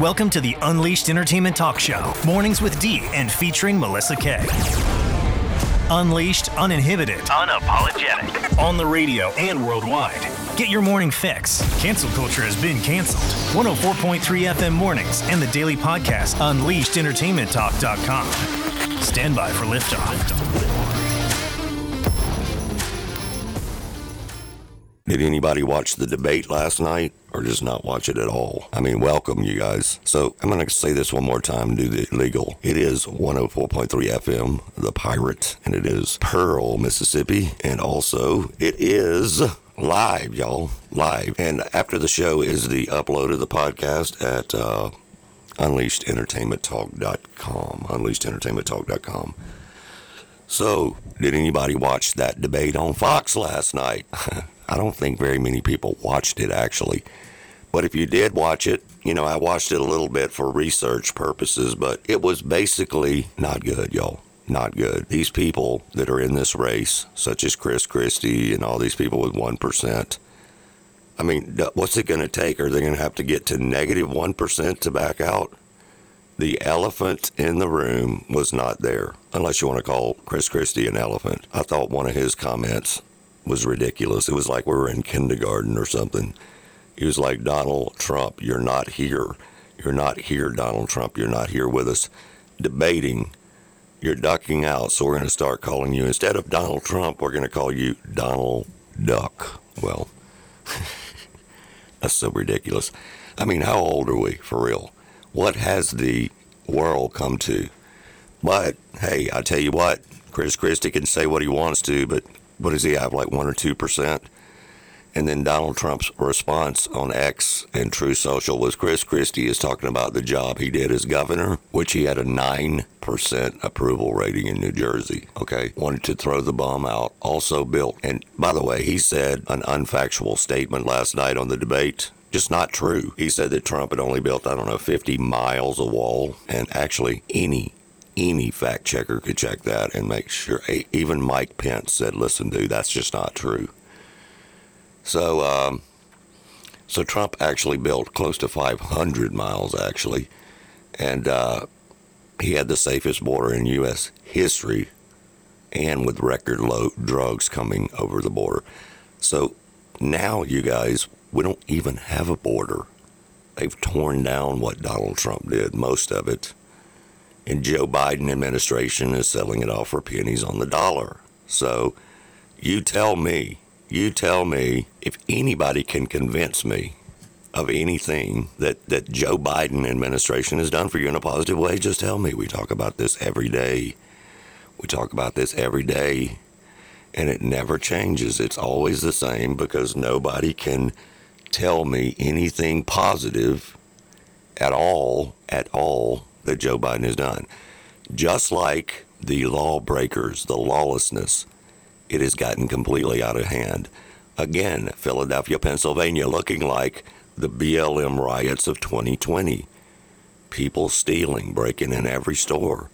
Welcome to the Unleashed Entertainment Talk Show, mornings with D and featuring Melissa Kay. Unleashed, uninhibited, unapologetic, on the radio and worldwide. Get your morning fix. Cancel culture has been canceled. 104.3 FM mornings and the daily podcast, UnleashedEntertainmentTalk.com. Stand by for liftoff. Did anybody watch the debate last night or just not watch it at all? I mean, welcome, you guys. So I'm going to say this one more time do the legal. It is 104.3 FM, The Pirate, and it is Pearl, Mississippi. And also, it is live, y'all. Live. And after the show is the upload of the podcast at uh, UnleashedEntertainmentTalk.com. UnleashedEntertainmentTalk.com. So, did anybody watch that debate on Fox last night? I don't think very many people watched it actually. But if you did watch it, you know, I watched it a little bit for research purposes, but it was basically not good, y'all. Not good. These people that are in this race, such as Chris Christie and all these people with 1%, I mean, what's it going to take? Are they going to have to get to negative 1 to back out? The elephant in the room was not there, unless you want to call Chris Christie an elephant. I thought one of his comments was ridiculous. It was like we were in kindergarten or something. He was like, Donald Trump, you're not here. You're not here, Donald Trump. You're not here with us debating. You're ducking out. So we're going to start calling you, instead of Donald Trump, we're going to call you Donald Duck. Well, that's so ridiculous. I mean, how old are we for real? What has the world come to? But hey, I tell you what, Chris Christie can say what he wants to, but what does he have, like 1 or 2%? And then Donald Trump's response on X and Truth Social was Chris Christie is talking about the job he did as governor, which he had a 9% approval rating in New Jersey. Okay. Wanted to throw the bomb out. Also built, and by the way, he said an unfactual statement last night on the debate just not true. He said that Trump had only built, I don't know, 50 miles of wall, and actually any any fact checker could check that and make sure. Even Mike Pence said, "Listen, dude, that's just not true." So, um, so Trump actually built close to 500 miles, actually, and uh, he had the safest border in U.S. history, and with record low drugs coming over the border. So now, you guys, we don't even have a border. They've torn down what Donald Trump did, most of it and Joe Biden administration is selling it off for pennies on the dollar. So you tell me, you tell me if anybody can convince me of anything that, that Joe Biden administration has done for you in a positive way, just tell me. We talk about this every day. We talk about this every day and it never changes. It's always the same because nobody can tell me anything positive at all, at all that Joe Biden has done. Just like the lawbreakers, the lawlessness, it has gotten completely out of hand. Again, Philadelphia, Pennsylvania, looking like the BLM riots of 2020. People stealing, breaking in every store.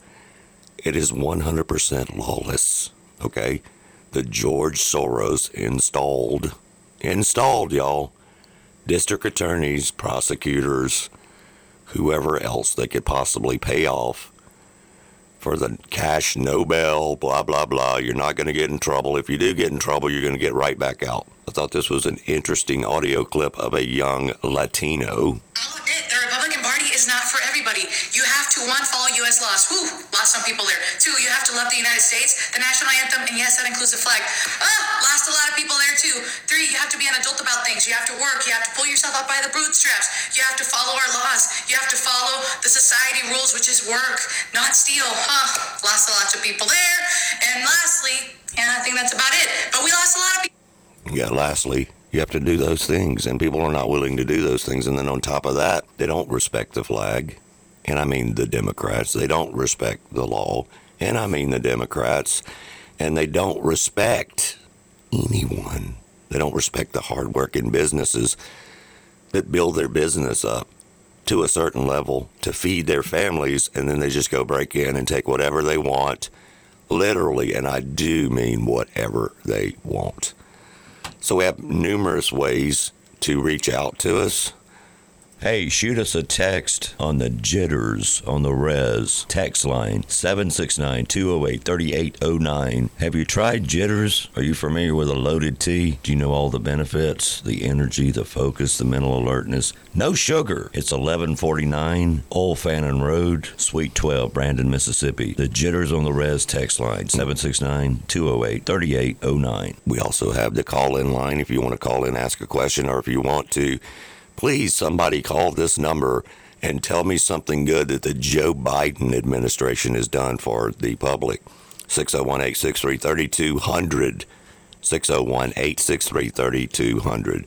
It is 100% lawless, okay? The George Soros installed, installed, y'all, district attorneys, prosecutors, whoever else they could possibly pay off for the cash Nobel, blah, blah, blah. You're not going to get in trouble. If you do get in trouble, you're going to get right back out. I thought this was an interesting audio clip of a young Latino I'll admit, the Republican Party is not for everybody. You have to, one, follow U.S. laws. Whew, lost some people there. Two, you have to love the United States, the national anthem, and yes, that includes the flag. Ah, lost a lot of people there too. Three, you have to be an adult about things. You have to work. You have to pull yourself up by the bootstraps. You have to follow our laws. You have to follow the society rules, which is work, not steal. Huh, lost a lot of people there. And lastly, and I think that's about it. But we lost a lot of people. Yeah, lastly, you have to do those things, and people are not willing to do those things. And then on top of that, they don't respect the flag and I mean the Democrats, they don't respect the law, and I mean the Democrats, and they don't respect anyone. They don't respect the hardworking businesses that build their business up to a certain level to feed their families, and then they just go break in and take whatever they want, literally, and I do mean whatever they want. So we have numerous ways to reach out to us Hey, shoot us a text on the jitters on the res text line 769 208 3809. Have you tried jitters? Are you familiar with a loaded tea? Do you know all the benefits? The energy, the focus, the mental alertness. No sugar. It's 1149 Old Fannin Road, Suite 12, Brandon, Mississippi. The jitters on the res text line 769 208 3809. We also have the call in line if you want to call in, ask a question, or if you want to please somebody call this number and tell me something good that the Joe Biden administration has done for the public. 601 863 3200. 601 863 3200.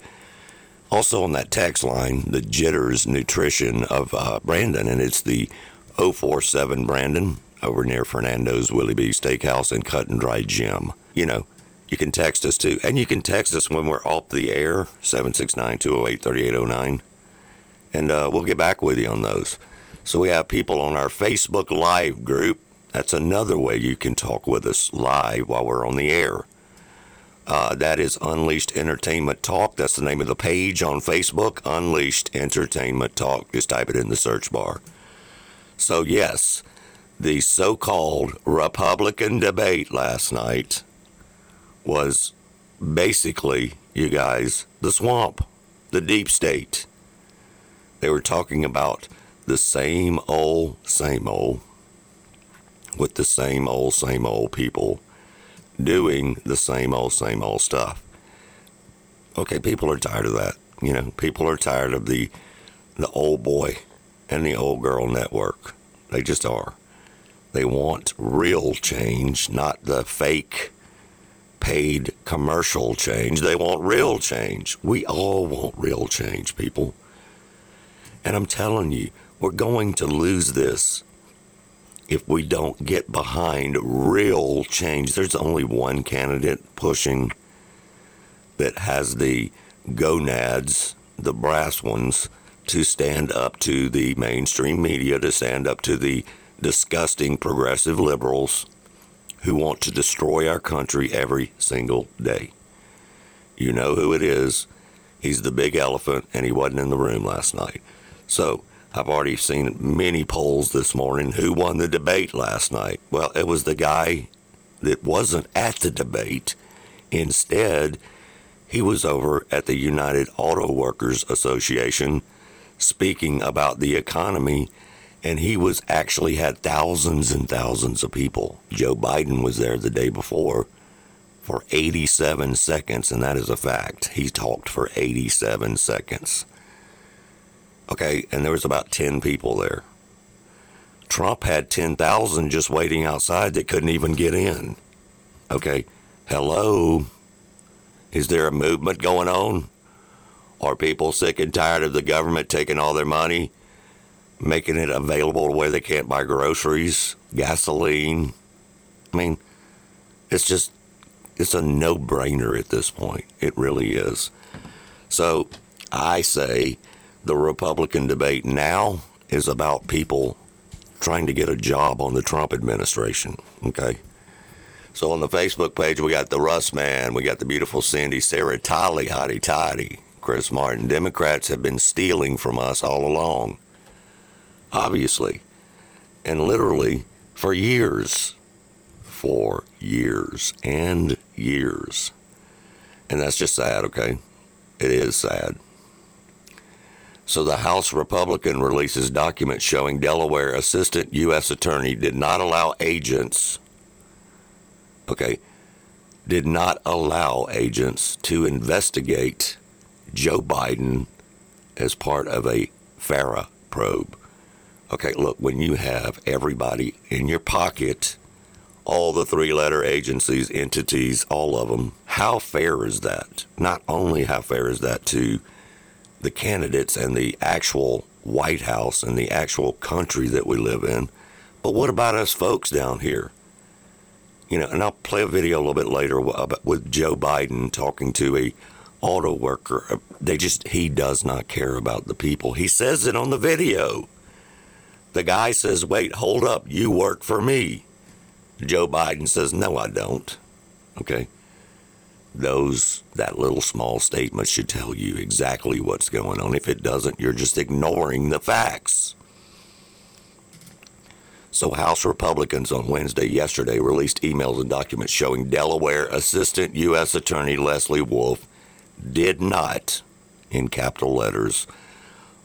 Also on that text line, the Jitters Nutrition of uh, Brandon, and it's the 047 Brandon over near Fernando's Willie B Steakhouse and Cut and Dry Gym. You know, you can text us too. And you can text us when we're off the air, 769 208 3809. And uh, we'll get back with you on those. So we have people on our Facebook Live group. That's another way you can talk with us live while we're on the air. Uh, that is Unleashed Entertainment Talk. That's the name of the page on Facebook, Unleashed Entertainment Talk. Just type it in the search bar. So, yes, the so called Republican debate last night was basically, you guys, the swamp, the deep state. They were talking about the same old, same old, with the same old, same old people doing the same old, same old stuff. Okay, people are tired of that. You know, people are tired of the the old boy and the old girl network. They just are. They want real change, not the fake paid commercial change. They want real change. We all want real change, people. And I'm telling you, we're going to lose this if we don't get behind real change. There's only one candidate pushing that has the gonads, the brass ones, to stand up to the mainstream media, to stand up to the disgusting progressive liberals who want to destroy our country every single day. You know who it is. He's the big elephant, and he wasn't in the room last night. So I've already seen many polls this morning. Who won the debate last night? Well, it was the guy that wasn't at the debate. Instead, he was over at the United Auto Workers Association speaking about the economy and he was actually had thousands and thousands of people. Joe Biden was there the day before for 87 seconds, and that is a fact. He talked for 87 seconds. Okay, and there was about 10 people there. Trump had 10,000 just waiting outside that couldn't even get in. Okay, hello? Is there a movement going on? Are people sick and tired of the government taking all their money making it available to where they can't buy groceries, gasoline. I mean, it's just it's a no-brainer at this point. It really is. So, I say the Republican debate now is about people trying to get a job on the Trump administration, okay? So on the Facebook page, we got the Russ Man, we got the beautiful Cindy, Sarah Tolly, Hottie Toddy, Chris Martin. Democrats have been stealing from us all along obviously, and literally for years, for years and years. And that's just sad, okay? It is sad. So the House Republican releases documents showing Delaware Assistant U.S. Attorney did not allow agents, okay, did not allow agents to investigate Joe Biden as part of a FARA probe. Okay, look, when you have everybody in your pocket, all the three letter agencies, entities, all of them, how fair is that? Not only how fair is that to the candidates and the actual White House and the actual country that we live in, but what about us folks down here? You know, and I'll play a video a little bit later with Joe Biden talking to a auto worker. They just he does not care about the people. He says it on the video. The guy says, Wait, hold up, you work for me. Joe Biden says, No, I don't. Okay. those that little small statement should tell you exactly what's going on. If it doesn't, you're just ignoring the facts. So, House Republicans on Wednesday, yesterday, released emails and documents showing Delaware Assistant U.S. Attorney Lesley Wolf did not, in capital letters,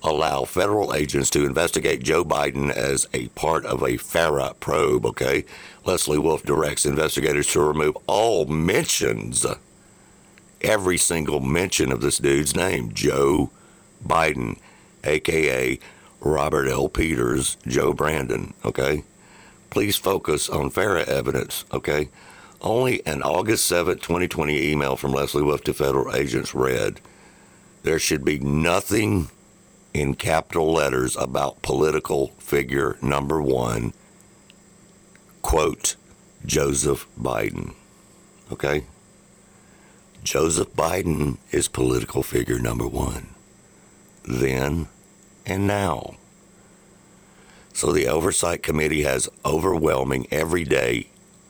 allow federal agents to investigate Joe Biden as a part of a FARA probe, okay? Lesley Wolf directs investigators to remove all mentions, every single mention of this dude's name, Joe Biden, aka Robert L. Peters, Joe Brandon, okay? Please focus on FARA evidence, okay? Only an August 7, 2020 email from Lesley Wolf to federal agents read, there should be nothing in capital letters about political figure number one, quote, Joseph Biden. Okay? Joseph Biden is political figure number one. Then and now. So the Oversight Committee has overwhelming, everyday,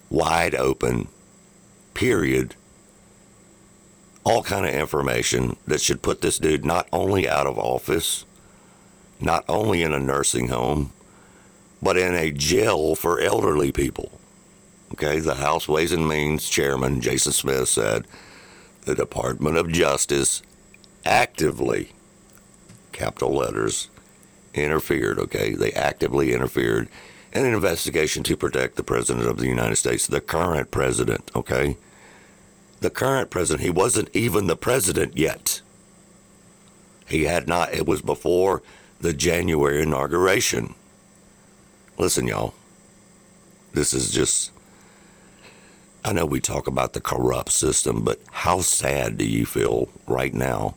wide open, period, all kind of information that should put this dude not only out of office, not only in a nursing home, but in a jail for elderly people. Okay, the House Ways and Means Chairman, Jason Smith, said the Department of Justice actively, capital letters, interfered, okay? They actively interfered in an investigation to protect the President of the United States, the current president, okay? The current president, he wasn't even the president yet. He had not, it was before the January inauguration. Listen, y'all, this is just, I know we talk about the corrupt system, but how sad do you feel right now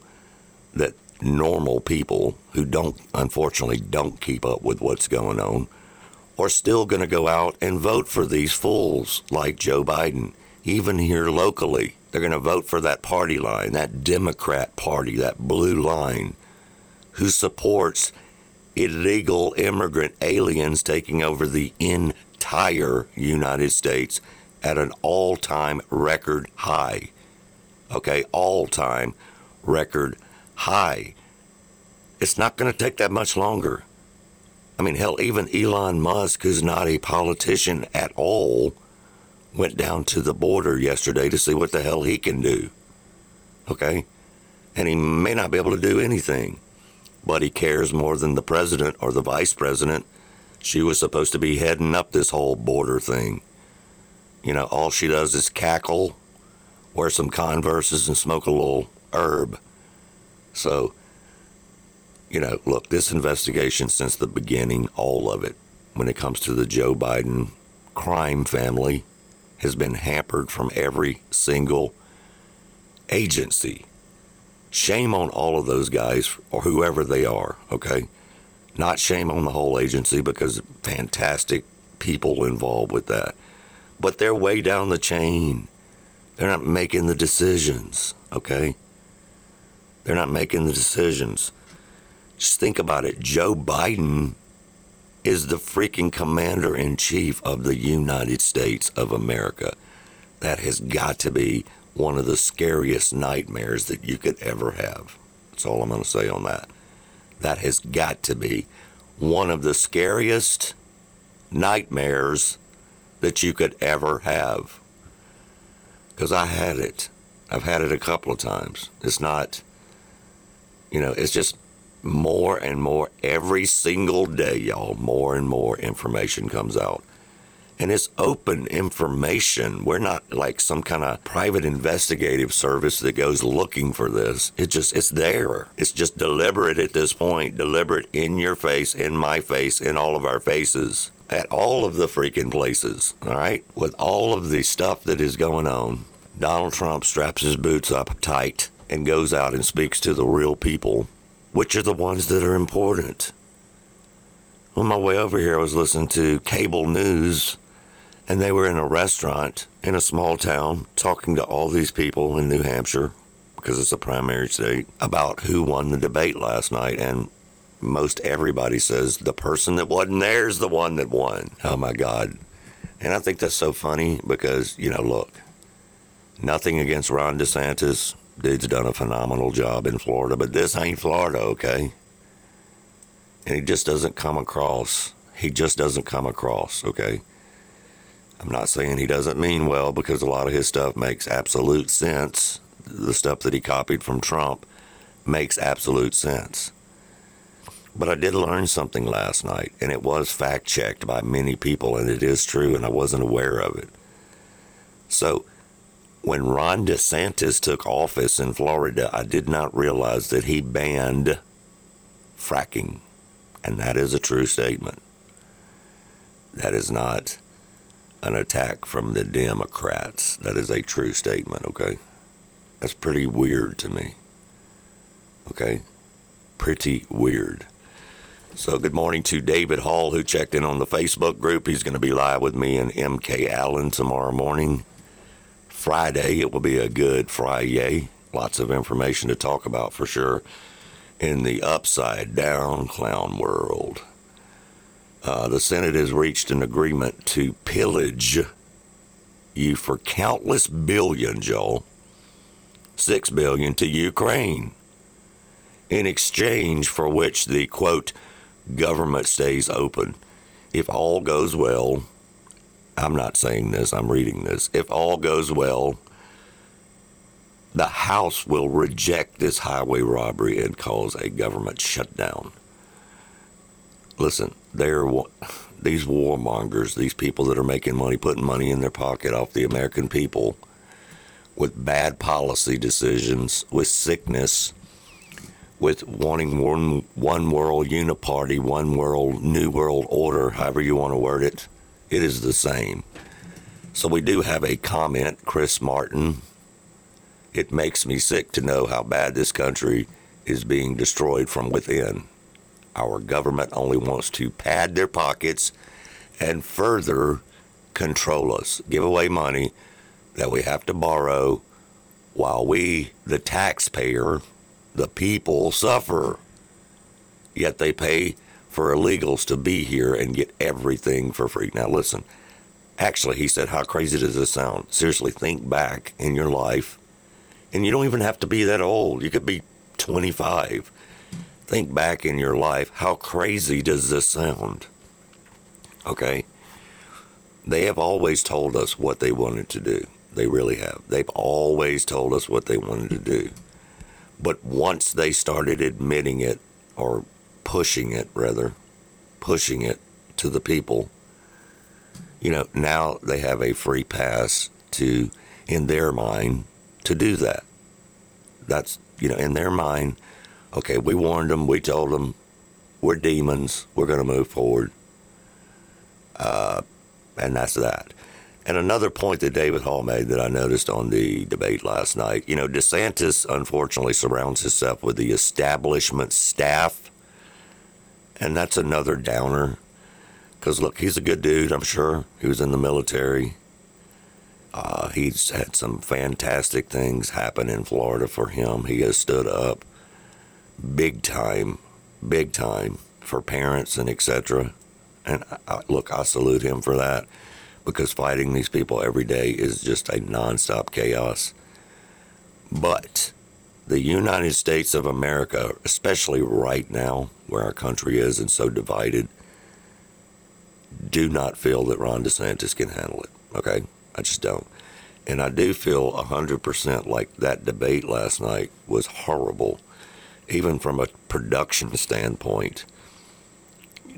that normal people who don't, unfortunately, don't keep up with what's going on are still going to go out and vote for these fools like Joe Biden, even here locally. They're going to vote for that party line, that Democrat party, that blue line, who supports illegal immigrant aliens taking over the entire United States at an all time record high. Okay, all time record high. It's not going to take that much longer. I mean, hell, even Elon Musk, who's not a politician at all, went down to the border yesterday to see what the hell he can do. Okay? And he may not be able to do anything, he cares more than the president or the vice president. She was supposed to be heading up this whole border thing. You know, all she does is cackle, wear some converses, and smoke a little herb. So, you know, look, this investigation since the beginning, all of it, when it comes to the Joe Biden crime family, has been hampered from every single agency. Shame on all of those guys or whoever they are, okay? Not shame on the whole agency because fantastic people involved with that. But they're way down the chain. They're not making the decisions, okay? They're not making the decisions. Just think about it. Joe Biden is the freaking commander in chief of the United States of America. That has got to be one of the scariest nightmares that you could ever have. That's all I'm going to say on that. That has got to be one of the scariest nightmares that you could ever have. Because I had it. I've had it a couple of times. It's not, you know, it's just more and more every single day, y'all. More and more information comes out. And it's open information. We're not like some kind of private investigative service that goes looking for this. It just, it's there. It's just deliberate at this point, deliberate in your face, in my face, in all of our faces, at all of the freaking places. All right? With all of the stuff that is going on, Donald Trump straps his boots up tight and goes out and speaks to the real people which are the ones that are important. On my way over here, I was listening to cable news, and they were in a restaurant in a small town talking to all these people in New Hampshire, because it's a primary state, about who won the debate last night. And most everybody says the person that wasn't there is the one that won. Oh my God. And I think that's so funny because, you know, look, Nothing against Ron DeSantis. Dude's done a phenomenal job in Florida, but this ain't Florida, okay? And he just doesn't come across. He just doesn't come across, okay? I'm not saying he doesn't mean well because a lot of his stuff makes absolute sense. The stuff that he copied from Trump makes absolute sense. But I did learn something last night, and it was fact checked by many people, and it is true, and I wasn't aware of it. So, when Ron DeSantis took office in Florida, I did not realize that he banned fracking. And that is a true statement. That is not an attack from the Democrats. That is a true statement, okay? That's pretty weird to me. Okay? Pretty weird. So, good morning to David Hall, who checked in on the Facebook group. He's going to be live with me and MK Allen tomorrow morning. Friday, it will be a good Friday. Lots of information to talk about for sure in the upside down clown world. Uh, the Senate has reached an agreement to pillage you for countless billions, y'all. Six billion to Ukraine. In exchange for which the quote government stays open. If all goes well, I'm not saying this, I'm reading this. If all goes well, the House will reject this highway robbery and cause a government shutdown. Listen, they're these warmongers, these people that are making money, putting money in their pocket off the American people with bad policy decisions, with sickness, with wanting one, one world uniparty, one world, new world order, however you want to word it, it is the same. So we do have a comment, Chris Martin. It makes me sick to know how bad this country is being destroyed from within. Our government only wants to pad their pockets and further control us, give away money that we have to borrow while we, the taxpayer, the people suffer. Yet they pay for illegals to be here and get everything for free. Now, listen, actually, he said, How crazy does this sound? Seriously, think back in your life, and you don't even have to be that old. You could be 25. Think back in your life. How crazy does this sound? Okay? They have always told us what they wanted to do. They really have. They've always told us what they wanted to do. But once they started admitting it, or pushing it rather, pushing it to the people, you know, now they have a free pass to, in their mind, to do that. That's, you know, in their mind, okay, we warned them, we told them, we're demons, we're going to move forward. Uh, and that's that. And another point that David Hall made that I noticed on the debate last night, you know, DeSantis unfortunately surrounds himself with the establishment staff. And that's another downer. Because, look, he's a good dude, I'm sure. He was in the military. Uh, he's had some fantastic things happen in Florida for him. He has stood up big time, big time for parents and etc. And I, look, I salute him for that because fighting these people every day is just a nonstop chaos. But the United States of America, especially right now where our country is and so divided, do not feel that Ron DeSantis can handle it. Okay? I just don't. And I do feel 100% like that debate last night was horrible, even from a production standpoint.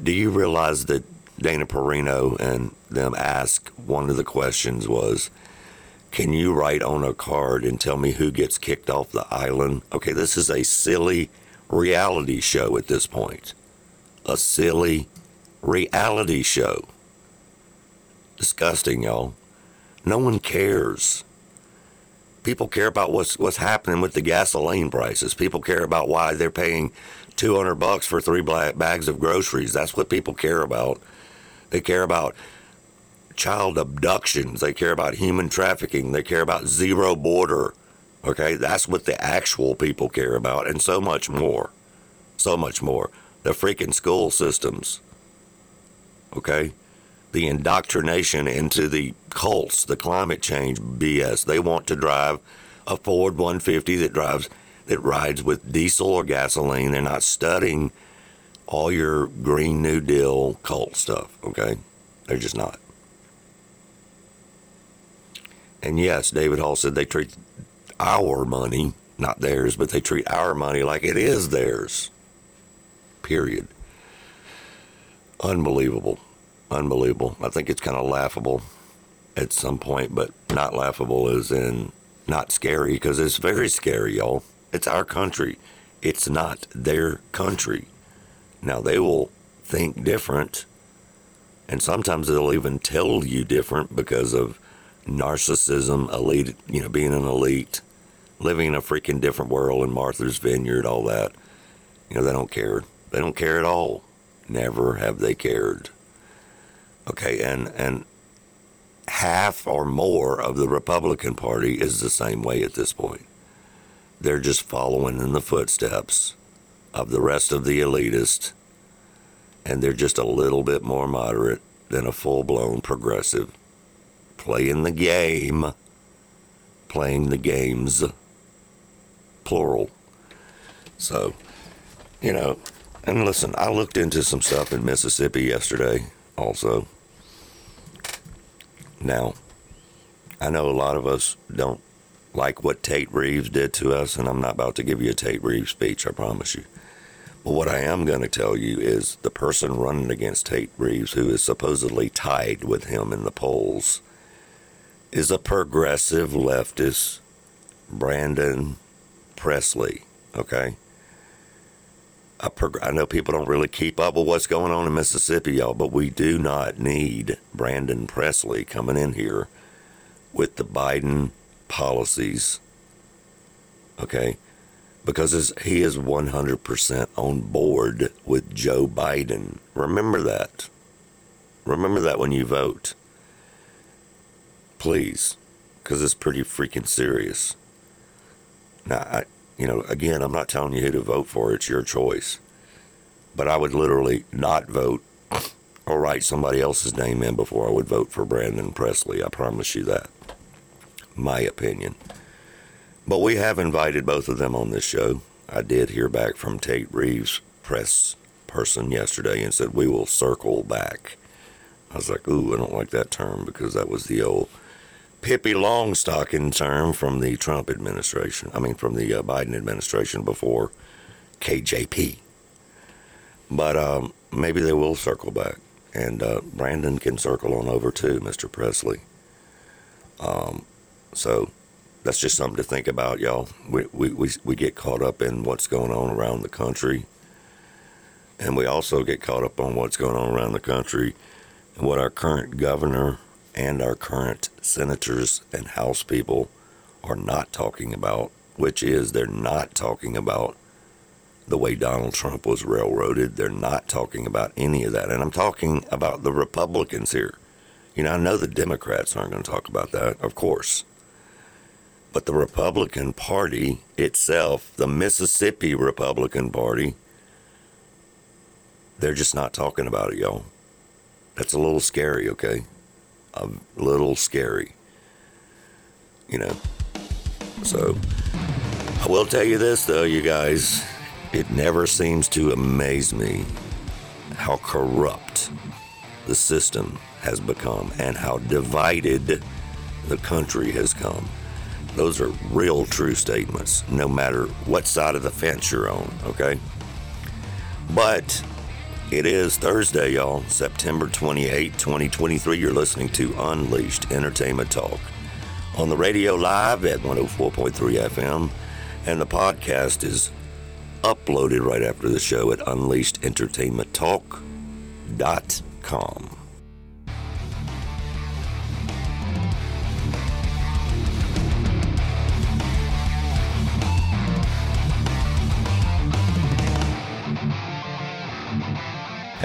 Do you realize that Dana Perino and them asked, one of the questions was, Can you write on a card and tell me who gets kicked off the island? Okay, this is a silly reality show at this point. A silly reality show. Disgusting, y'all. No one cares. People care about what's what's happening with the gasoline prices. People care about why they're paying 200 bucks for three bags of groceries. That's what people care about. They care about child abductions. They care about human trafficking. They care about zero border. Okay, that's what the actual people care about, and so much more. So much more. The freaking school systems. Okay? The indoctrination into the cults, the climate change BS. They want to drive a Ford 150 that drives that rides with diesel or gasoline. They're not studying all your Green New Deal cult stuff, okay? They're just not. And yes, David Hall said they treat our money, not theirs, but they treat our money like it is theirs. Period. Unbelievable. Unbelievable. I think it's kind of laughable at some point, but not laughable as in not scary because it's very scary, y'all. It's our country. It's not their country. Now, they will think different, and sometimes they'll even tell you different because of narcissism, elite, you know, being an elite, living in a freaking different world in Martha's Vineyard, all that. You know, they don't care. They don't care at all. Never have they cared. Okay, and and half or more of the Republican Party is the same way at this point. They're just following in the footsteps of the rest of the elitist, and they're just a little bit more moderate than a full blown progressive. Playing the game, playing the games, plural. So, you know, and listen, I looked into some stuff in Mississippi yesterday also. Now, I know a lot of us don't like what Tate Reeves did to us, and I'm not about to give you a Tate Reeves speech, I promise you. But what I am going to tell you is the person running against Tate Reeves, who is supposedly tied with him in the polls, is a progressive leftist, Brandon Presley. Okay? Prog- I know people don't really keep up with what's going on in Mississippi, y'all, but we do not need Brandon Presley coming in here with the Biden policies. Okay? Because he is 100% on board with Joe Biden. Remember that. Remember that when you vote. Please. Because it's pretty freaking serious. Now, I, you know, again, I'm not telling you who to vote for, it's your choice. But I would literally not vote or write somebody else's name in before I would vote for Brandon Presley. I promise you that. My opinion. But we have invited both of them on this show. I did hear back from Tate Reeves' press person yesterday and said, We will circle back. I was like, Ooh, I don't like that term because that was the old Pippi Longstocking term from the Trump administration. I mean, from the uh, Biden administration before KJP. But um, maybe they will circle back. And uh, Brandon can circle on over too, Mr. Presley. Um, so that's just something to think about, y'all. We, we, we, we get caught up in what's going on around the country. And we also get caught up on what's going on around the country and what our current governor and our current senators and House people are not talking about, which is they're not talking about the way Donald Trump was railroaded. They're not talking about any of that. And I'm talking about the Republicans here. You know, I know the Democrats aren't going to talk about that, of course. But the Republican Party itself, the Mississippi Republican Party, they're just not talking about it, y'all. That's a little scary, okay? A little scary. You know. So I will tell you this though, you guys, it never seems to amaze me how corrupt the system has become and how divided the country has come. Those are real true statements, no matter what side of the fence you're on, okay? But it is Thursday, y'all, September 28, 2023. You're listening to Unleashed Entertainment Talk on the radio live at 104.3 FM, and the podcast is uploaded right after the show at unleashedentertainmenttalk.com.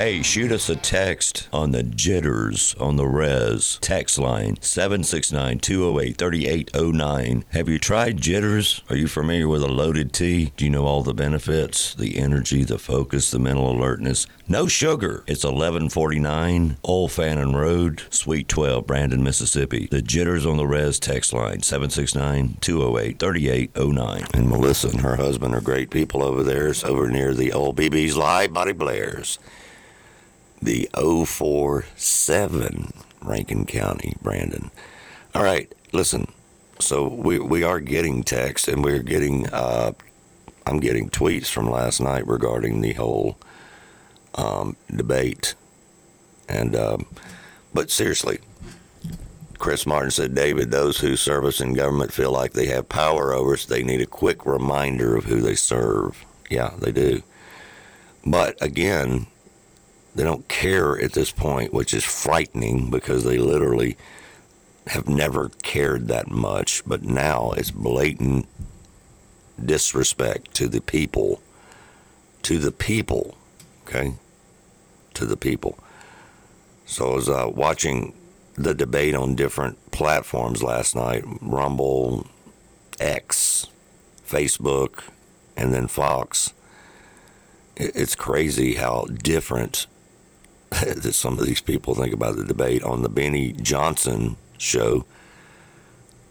Hey, shoot us a text on the jitters on the res text line 769 208 3809. Have you tried jitters? Are you familiar with a loaded tea? Do you know all the benefits? The energy, the focus, the mental alertness. No sugar. It's 1149 Old Fannin Road, Suite 12, Brandon, Mississippi. The jitters on the res text line 769 208 3809. And Melissa and her husband are great people over there. It's over near the old BB's Live Body Blair's the 047 Rankin County, Brandon. All right, listen. So we we are getting texts and we're getting uh, I'm getting tweets from last night regarding the whole um, debate. And um, but seriously, Chris Martin said, David, those who serve us in government feel like they have power over us. They need a quick reminder of who they serve. Yeah, they do. But again, they don't care at this point, which is frightening because they literally have never cared that much. But now it's blatant disrespect to the people. To the people. Okay? To the people. So I was uh, watching the debate on different platforms last night Rumble, X, Facebook, and then Fox. It's crazy how different that some of these people think about the debate on the Benny Johnson show.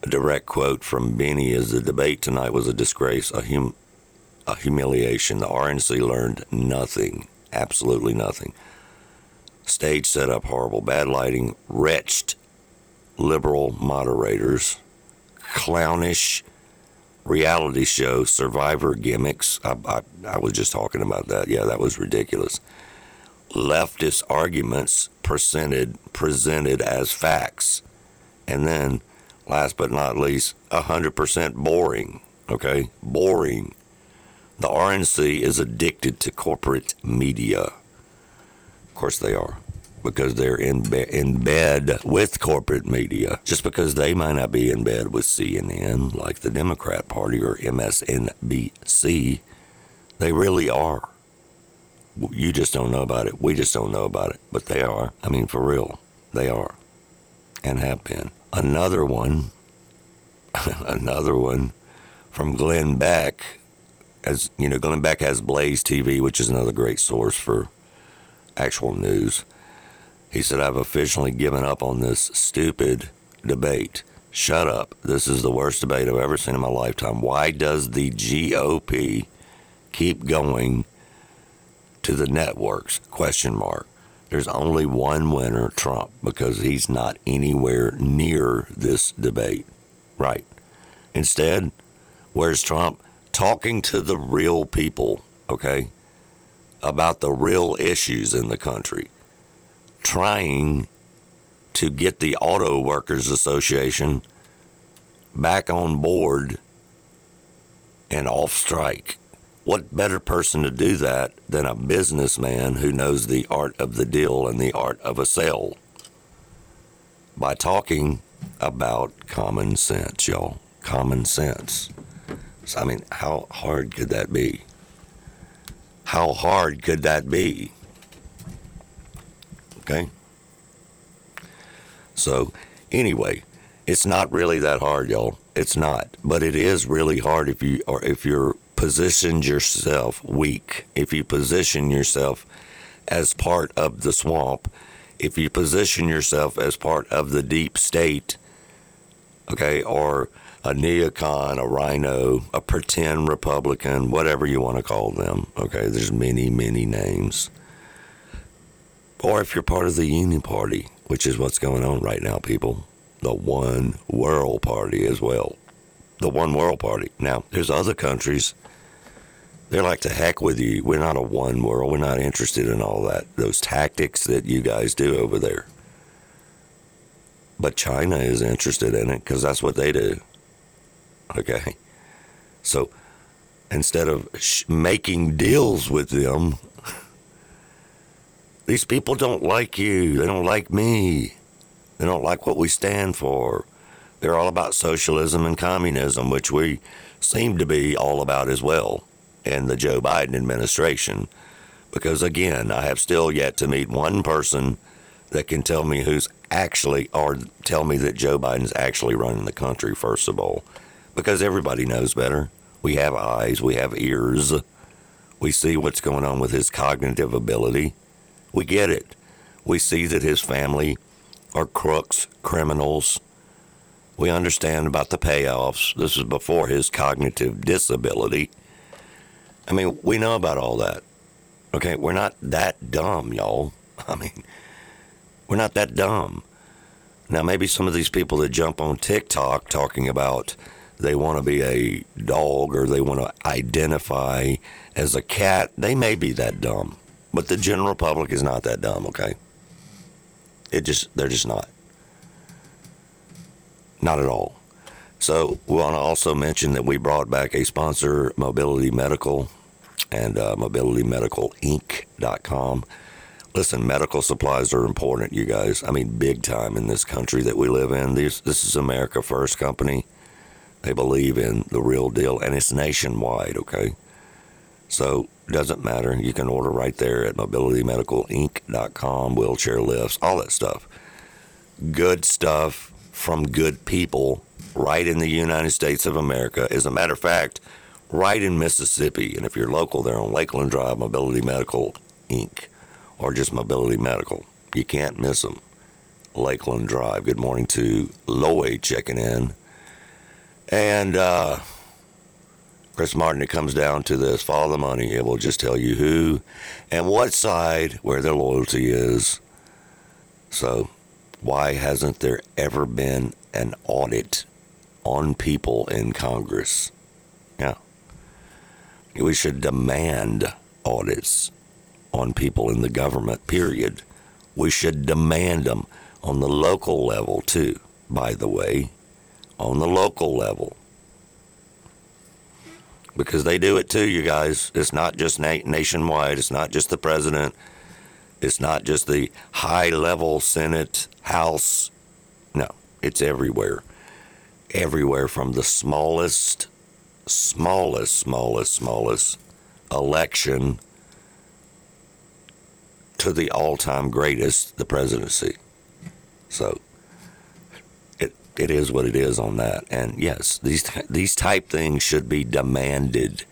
A direct quote from Benny is the debate tonight was a disgrace, a, hum- a humiliation. The RNC learned nothing, absolutely nothing. Stage setup horrible, bad lighting, wretched liberal moderators, clownish reality show survivor gimmicks. I, I, I was just talking about that. Yeah, that was ridiculous leftist arguments presented presented as facts. And then last but not least, 100% boring, okay? Boring. The RNC is addicted to corporate media. Of course they are because they're in, be- in bed with corporate media. Just because they might not be in bed with CNN, like the Democrat Party or MSNBC, they really are you just don't know about it. We just don't know about it. But they are. I mean, for real, they are and have been. Another one, another one from Glenn Beck. As you know, Glenn Beck has Blaze TV, which is another great source for actual news. He said, I've officially given up on this stupid debate. Shut up. This is the worst debate I've ever seen in my lifetime. Why does the GOP keep going to the networks? Question mark. There's only one winner, Trump, because he's not anywhere near this debate. Right. Instead, where's Trump? Talking to the real people, okay, about the real issues in the country. Trying to get the Auto Workers Association back on board and off strike what better person to do that than a businessman who knows the art of the deal and the art of a sale? By talking about common sense, y'all. Common sense. So, I mean, how hard could that be? How hard could that be? Okay? So, anyway, it's not really that hard, y'all. It's not, but it is really hard if you or if you're positioned yourself weak, if you position yourself as part of the swamp, if you position yourself as part of the deep state, okay, or a neocon, a rhino, a pretend Republican, whatever you want to call them, okay, there's many, many names. Or if you're part of the Uniparty, which is what's going on right now, people, the One World Party as well. The One World Party. Now, there's other countries they're like to heck with you. We're not a one world. We're not interested in all that those tactics that you guys do over there. But China is interested in it because that's what they do. Okay, so instead of sh- making deals with them, these people don't like you. They don't like me. They don't like what we stand for. They're all about socialism and communism, which we seem to be all about as well in the Joe Biden administration. Because again, I have still yet to meet one person that can tell me who's actually, or tell me that Joe Biden's actually running the country, first of all. Because everybody knows better. We have eyes, we have ears, we see what's going on with his cognitive ability. We get it. We see that his family are crooks, criminals. We understand about the payoffs. This is before his cognitive disability. I mean, we know about all that. Okay, we're not that dumb, y'all. I mean, we're not that dumb. Now, maybe some of these people that jump on TikTok talking about they want to be a dog or they want to identify as a cat, they may be that dumb. But the general public is not that dumb, okay? It just, they're just not. Not at all. So, we want to also mention that we brought back a sponsor, Mobility Medical and uh, mobilitymedicalinc.com. Listen, medical supplies are important, you guys. I mean, big time in this country that we live in. This, this is America First Company. They believe in the real deal, and it's nationwide, okay? So, doesn't matter. You can order right there at mobilitymedicalinc.com, wheelchair lifts, all that stuff. Good stuff from good people right in the United States of America. As a matter of fact, right in Mississippi. And if you're local, they're on Lakeland Drive, Mobility Medical Inc., or just Mobility Medical. You can't miss them. Lakeland Drive. Good morning to Lloyd checking in. And uh, Chris Martin, it comes down to this follow the money. It will just tell you who and what side where their loyalty is. So, why hasn't there ever been an audit on people in Congress? We should demand audits on people in the government, period. We should demand them on the local level, too, by the way. On the local level. Because they do it too, you guys. It's not just na- nationwide, it's not just the president, it's not just the high level Senate, House. No, it's everywhere. Everywhere from the smallest smallest, smallest, smallest election to the all time greatest, the presidency. So it it is what it is on that. And yes, these these type things should be demanded.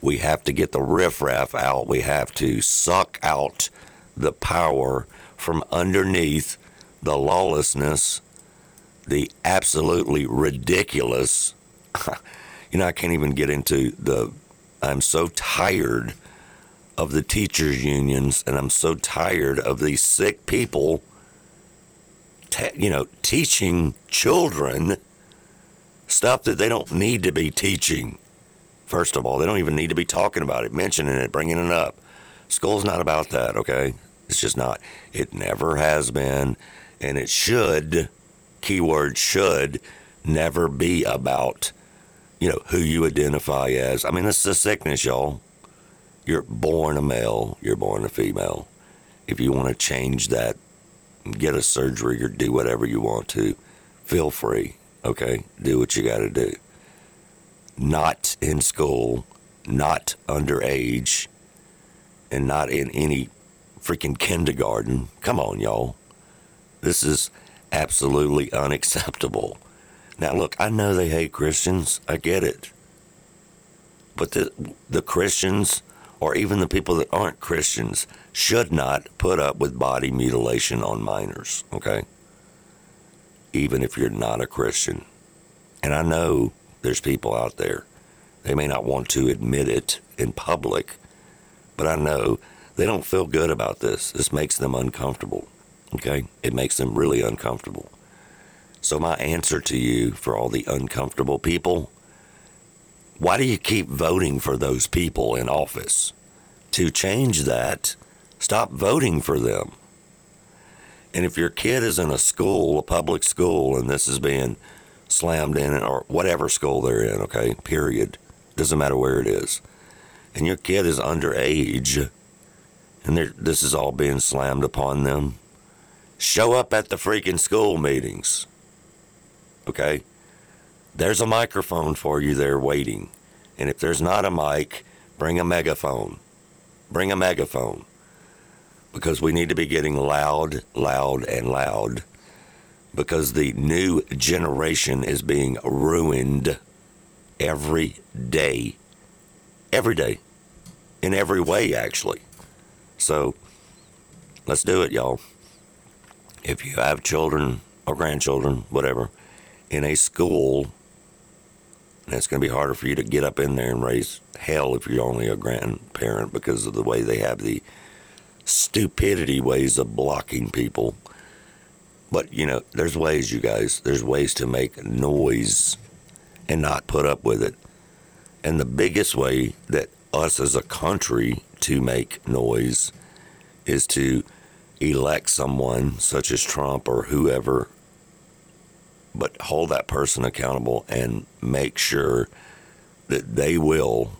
We have to get the riffraff out. We have to suck out the power from underneath the lawlessness, the absolutely ridiculous you know, I can't even get into the. I'm so tired of the teachers' unions, and I'm so tired of these sick people, te- you know, teaching children stuff that they don't need to be teaching. First of all, they don't even need to be talking about it, mentioning it, bringing it up. School's not about that, okay? It's just not. It never has been, and it should, keyword should, never be about you know, who you identify as. I mean, this is a sickness, y'all. You're born a male, you're born a female. If you want to change that, get a surgery or do whatever you want to, feel free, okay? Do what you got to do. Not in school, not underage, and not in any freaking kindergarten. Come on, y'all. This is absolutely unacceptable. Now, look, I know they hate Christians. I get it. But the, the Christians, or even the people that aren't Christians, should not put up with body mutilation on minors, okay? Even if you're not a Christian. And I know there's people out there, they may not want to admit it in public, but I know they don't feel good about this. This makes them uncomfortable, okay? It makes them really uncomfortable. So, my answer to you for all the uncomfortable people why do you keep voting for those people in office? To change that, stop voting for them. And if your kid is in a school, a public school, and this is being slammed in, or whatever school they're in, okay, period, doesn't matter where it is, and your kid is underage, and this is all being slammed upon them, show up at the freaking school meetings. Okay? There's a microphone for you there waiting. And if there's not a mic, bring a megaphone. Bring a megaphone. Because we need to be getting loud, loud, and loud. Because the new generation is being ruined every day. Every day. In every way, actually. So, let's do it, y'all. If you have children or grandchildren, whatever, in a school, and it's going to be harder for you to get up in there and raise hell if you're only a grandparent because of the way they have the stupidity ways of blocking people. But, you know, there's ways, you guys. There's ways to make noise and not put up with it. And the biggest way that us as a country to make noise is to elect someone such as Trump or whoever, but hold that person accountable and make sure that they will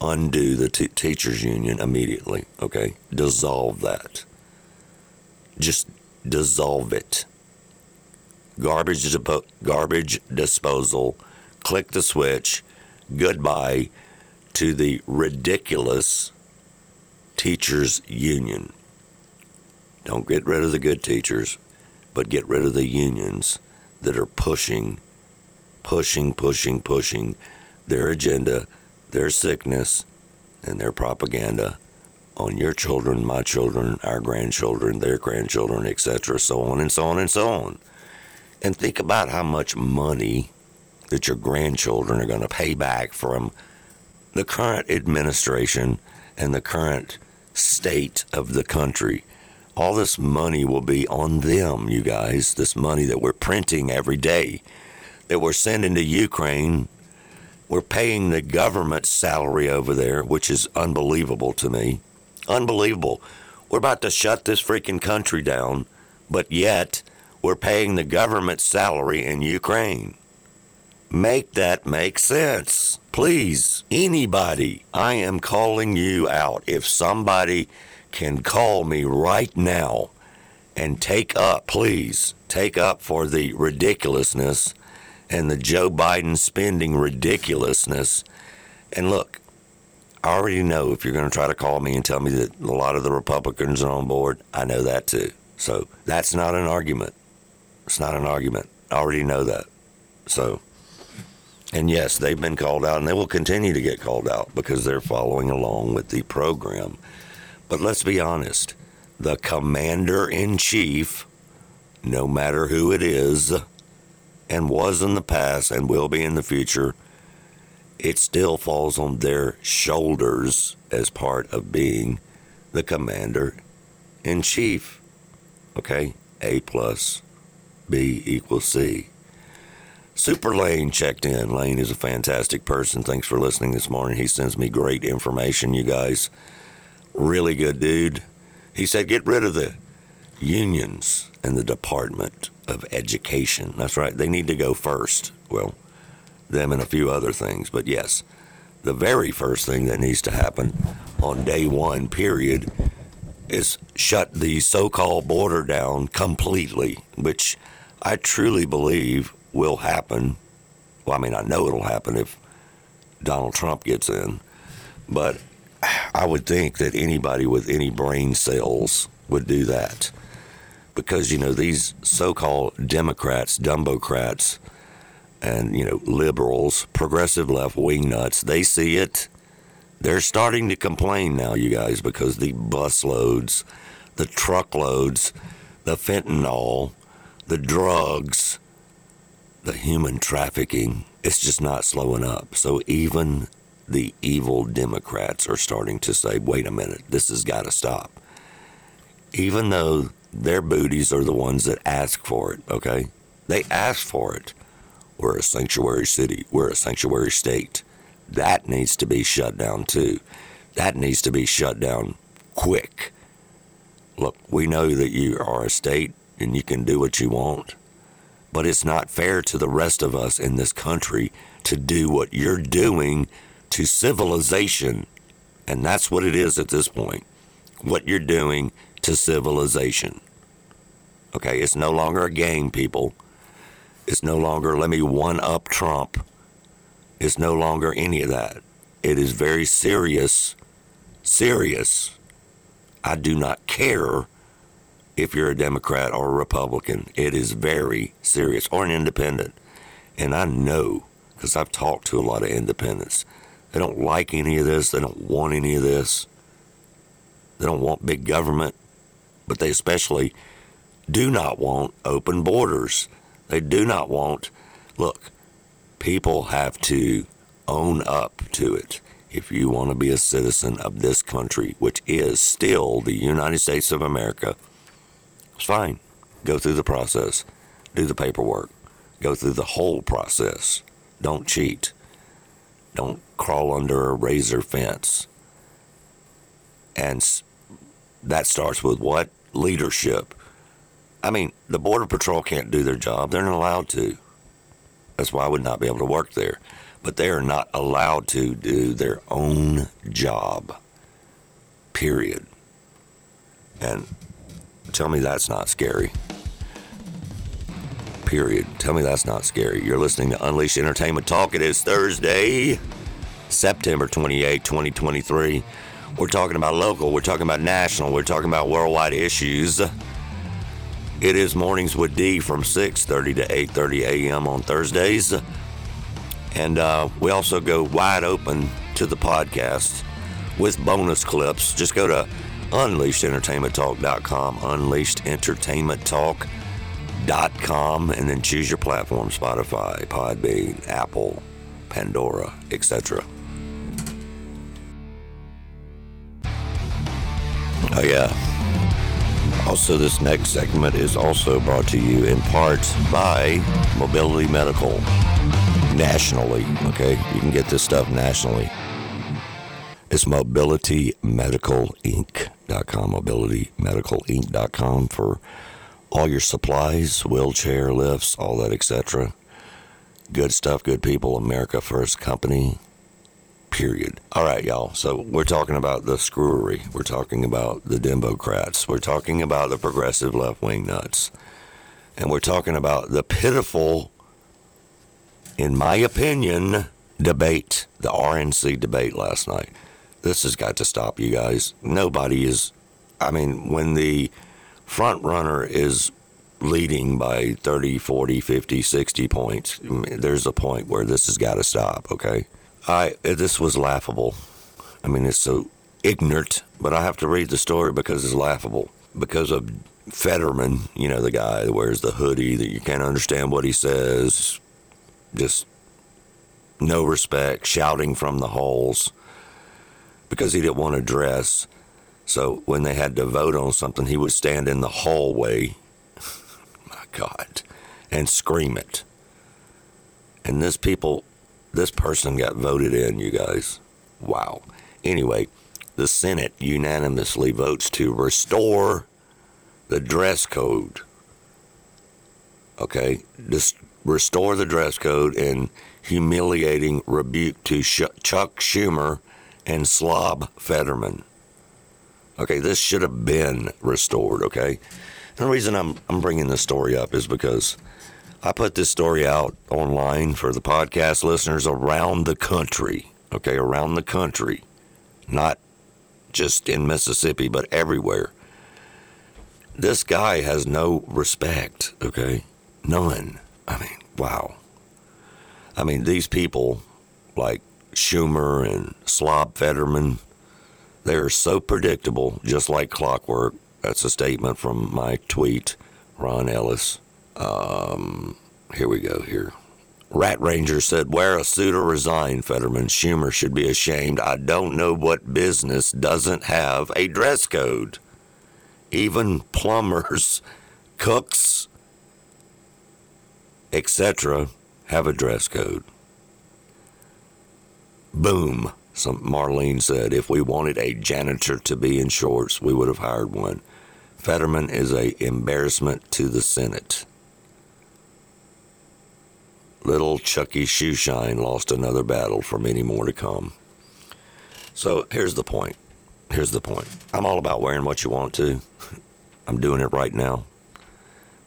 undo the t- teachers union immediately okay? Dissolve that. Just dissolve it. Garbage garbage disposal. Click the switch. Goodbye to the ridiculous teachers union. Don't get rid of the good teachers but get rid of the unions that are pushing pushing pushing pushing their agenda their sickness and their propaganda on your children, my children, our grandchildren, their grandchildren, etc., so on and so on and so on. And think about how much money that your grandchildren are going to pay back from the current administration and the current state of the country. All this money will be on them, you guys. This money that we're printing every day, that we're sending to Ukraine we're paying the government's salary over there, which is unbelievable to me. Unbelievable. We're about to shut this freaking country down, but yet we're paying the government's salary in Ukraine. Make that make sense. Please, anybody, I am calling you out. If somebody can call me right now and take up, please, take up for the ridiculousness and the Joe Biden spending ridiculousness. And look, I already know if you're going to try to call me and tell me that a lot of the Republicans are on board, I know that too. So that's not an argument. It's not an argument. I already know that. So, and yes, they've been called out and they will continue to get called out because they're following along with the program. But let's be honest the commander in chief, no matter who it is, and was in the past and will be in the future, it still falls on their shoulders as part of being the commander in chief. Okay? A plus B equals C. Super Lane checked in. Lane is a fantastic person. Thanks for listening this morning. He sends me great information, you guys. Really good dude. He said, get rid of the unions and the Department of Education. That's right, they need to go first. Well, them and a few other things, but yes, the very first thing that needs to happen on day one, period, is shut the so called border down completely, which I truly believe will happen. Well, I mean, I know it'll happen if Donald Trump gets in, but I would think that anybody with any brain cells would do that because you know these so-called Democrats, Dumbocrats, and you know liberals, progressive left wing nuts, they see it. They're starting to complain now, you guys, because the busloads, the truckloads, the fentanyl, the drugs, the human trafficking, it's just not slowing up. So even the evil Democrats are starting to say, wait a minute, this has got to stop. Even though their booties are the ones that ask for it, okay? They ask for it. We're a sanctuary city, we're a sanctuary state. That needs to be shut down too. That needs to be shut down quick. Look, we know that you are a state and you can do what you want, but it's not fair to the rest of us in this country to do what you're doing to civilization. And that's what it is at this point. What you're doing to civilization. Okay, it's no longer a game, people. It's no longer let me one up Trump. It's no longer any of that. It is very serious. Serious. I do not care if you're a Democrat or a Republican. It is very serious, or an independent. And I know, because I've talked to a lot of independents, they don't like any of this. They don't want any of this. They don't want big government, but they especially do not want open borders. They do not want, look, people have to own up to it if you want to be a citizen of this country, which is still the United States of America. It's fine. Go through the process, do the paperwork, go through the whole process. Don't cheat. Don't crawl under a razor fence. And that starts with what? Leadership. I mean, the Border Patrol can't do their job. They're not allowed to. That's why I would not be able to work there. But they are not allowed to do their own job. Period. And tell me that's not scary. Period. Tell me that's not scary. You're listening to Unleashed Entertainment Talk. It is Thursday, September 28, 2023. We're talking about local, we're talking about national, we're talking about worldwide issues. It is mornings with D from 6:30 to 8:30 a.m. on Thursdays, and uh, we also go wide open to the podcast with bonus clips. Just go to unleashedentertainmenttalk.com, unleashedentertainmenttalk.com, and then choose your platform: Spotify, Podbean, Apple, Pandora, etc. Oh yeah. Also, this next segment is also brought to you in part by Mobility Medical nationally. Okay, you can get this stuff nationally. It's mobilitymedicalinc.com, mobilitymedicalinc.com for all your supplies, wheelchair lifts, all that, etc. Good stuff, good people, America First Company period. All right, y'all. So we're talking about the screwery. We're talking about the Democrats. We're talking about the progressive left wing nuts. And we're talking about the pitiful, in my opinion, debate, the RNC debate last night. This has got to stop, you guys. Nobody is, I mean, when the front runner is leading by 30, 40, 50, 60 points, mm, there's a point where this has got to stop, okay? I this was laughable. I mean, it's so ignorant, but I have to read the story because it's laughable. Because of Fetterman, you know, the guy that wears the hoodie that you can't understand what he says, just no respect, shouting from the halls because he didn't want to dress. So when they had to vote on something, he would stand in the hallway, my God, and scream it. And this people this person got voted in, you guys. Wow. Anyway, the Senate unanimously votes to restore the dress code. Okay? Just restore the dress code and humiliating rebuke to Chuck Schumer and Slob Fetterman. Okay, this should have been restored, okay? The reason I'm, I'm bringing this story up is because I put this story out online for the podcast listeners around the country. Okay, around the country. Not just in Mississippi, but everywhere. This guy has no respect, okay? None. I mean, wow. I mean, these people like Schumer and Slob Fetterman, they are so predictable, just like clockwork. That's a statement from my tweet, Ron Ellis. Um, here we go. Here. Rat Ranger said, Wear a suit or resign, Fetterman. Schumer should be ashamed. I don't know what business doesn't have a dress code. Even plumbers, cooks, etc., have a dress code. Boom. Some Marlene said, if we wanted a janitor to be in shorts, we would have hired one. Fetterman is a embarrassment to the Senate. Little Chucky Shoeshine lost another battle for many more to come. So here's the point. Here's the point. I'm all about wearing what you want to. I'm doing it right now.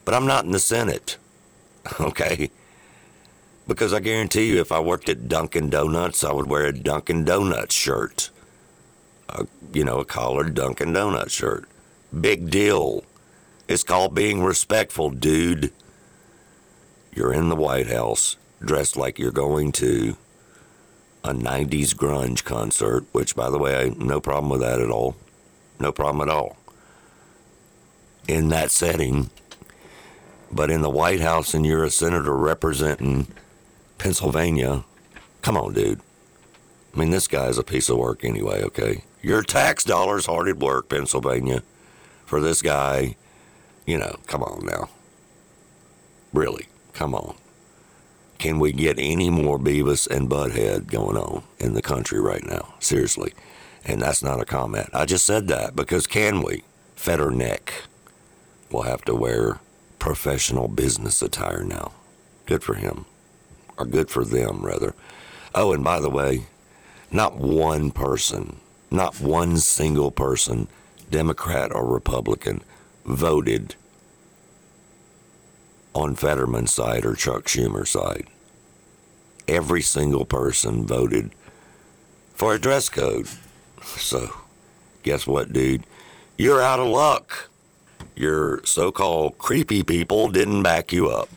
But I'm not in the Senate. Okay? Because I guarantee you, if I worked at Dunkin' Donuts, I would wear a Dunkin' Donuts shirt. A, you know, a collared Dunkin' Donuts shirt. Big deal. It's called being respectful, dude. You're in the White House, dressed like you're going to a 90s grunge concert, which, by the way, no problem with that at all. No problem at all. In that setting, but in the White House and you're a senator representing Pennsylvania, come on, dude. I mean, this guy's a piece of work anyway, okay? Your tax dollars hard at work, Pennsylvania, for this guy. You know, come on now. Really, come on. Can we get any more Beavis and Butthead going on in the country right now? Seriously. And that's not a comment. I just said that because can we? Fetterneck will have to wear professional business attire now. Good for him. Or good for them, rather. Oh, and by the way, not one person, not one single person, Democrat or Republican, voted on Fetterman's side or Chuck Schumer's side. Every single person voted for a dress code. So, guess what, dude? You're out of luck. Your so called creepy people didn't back you up.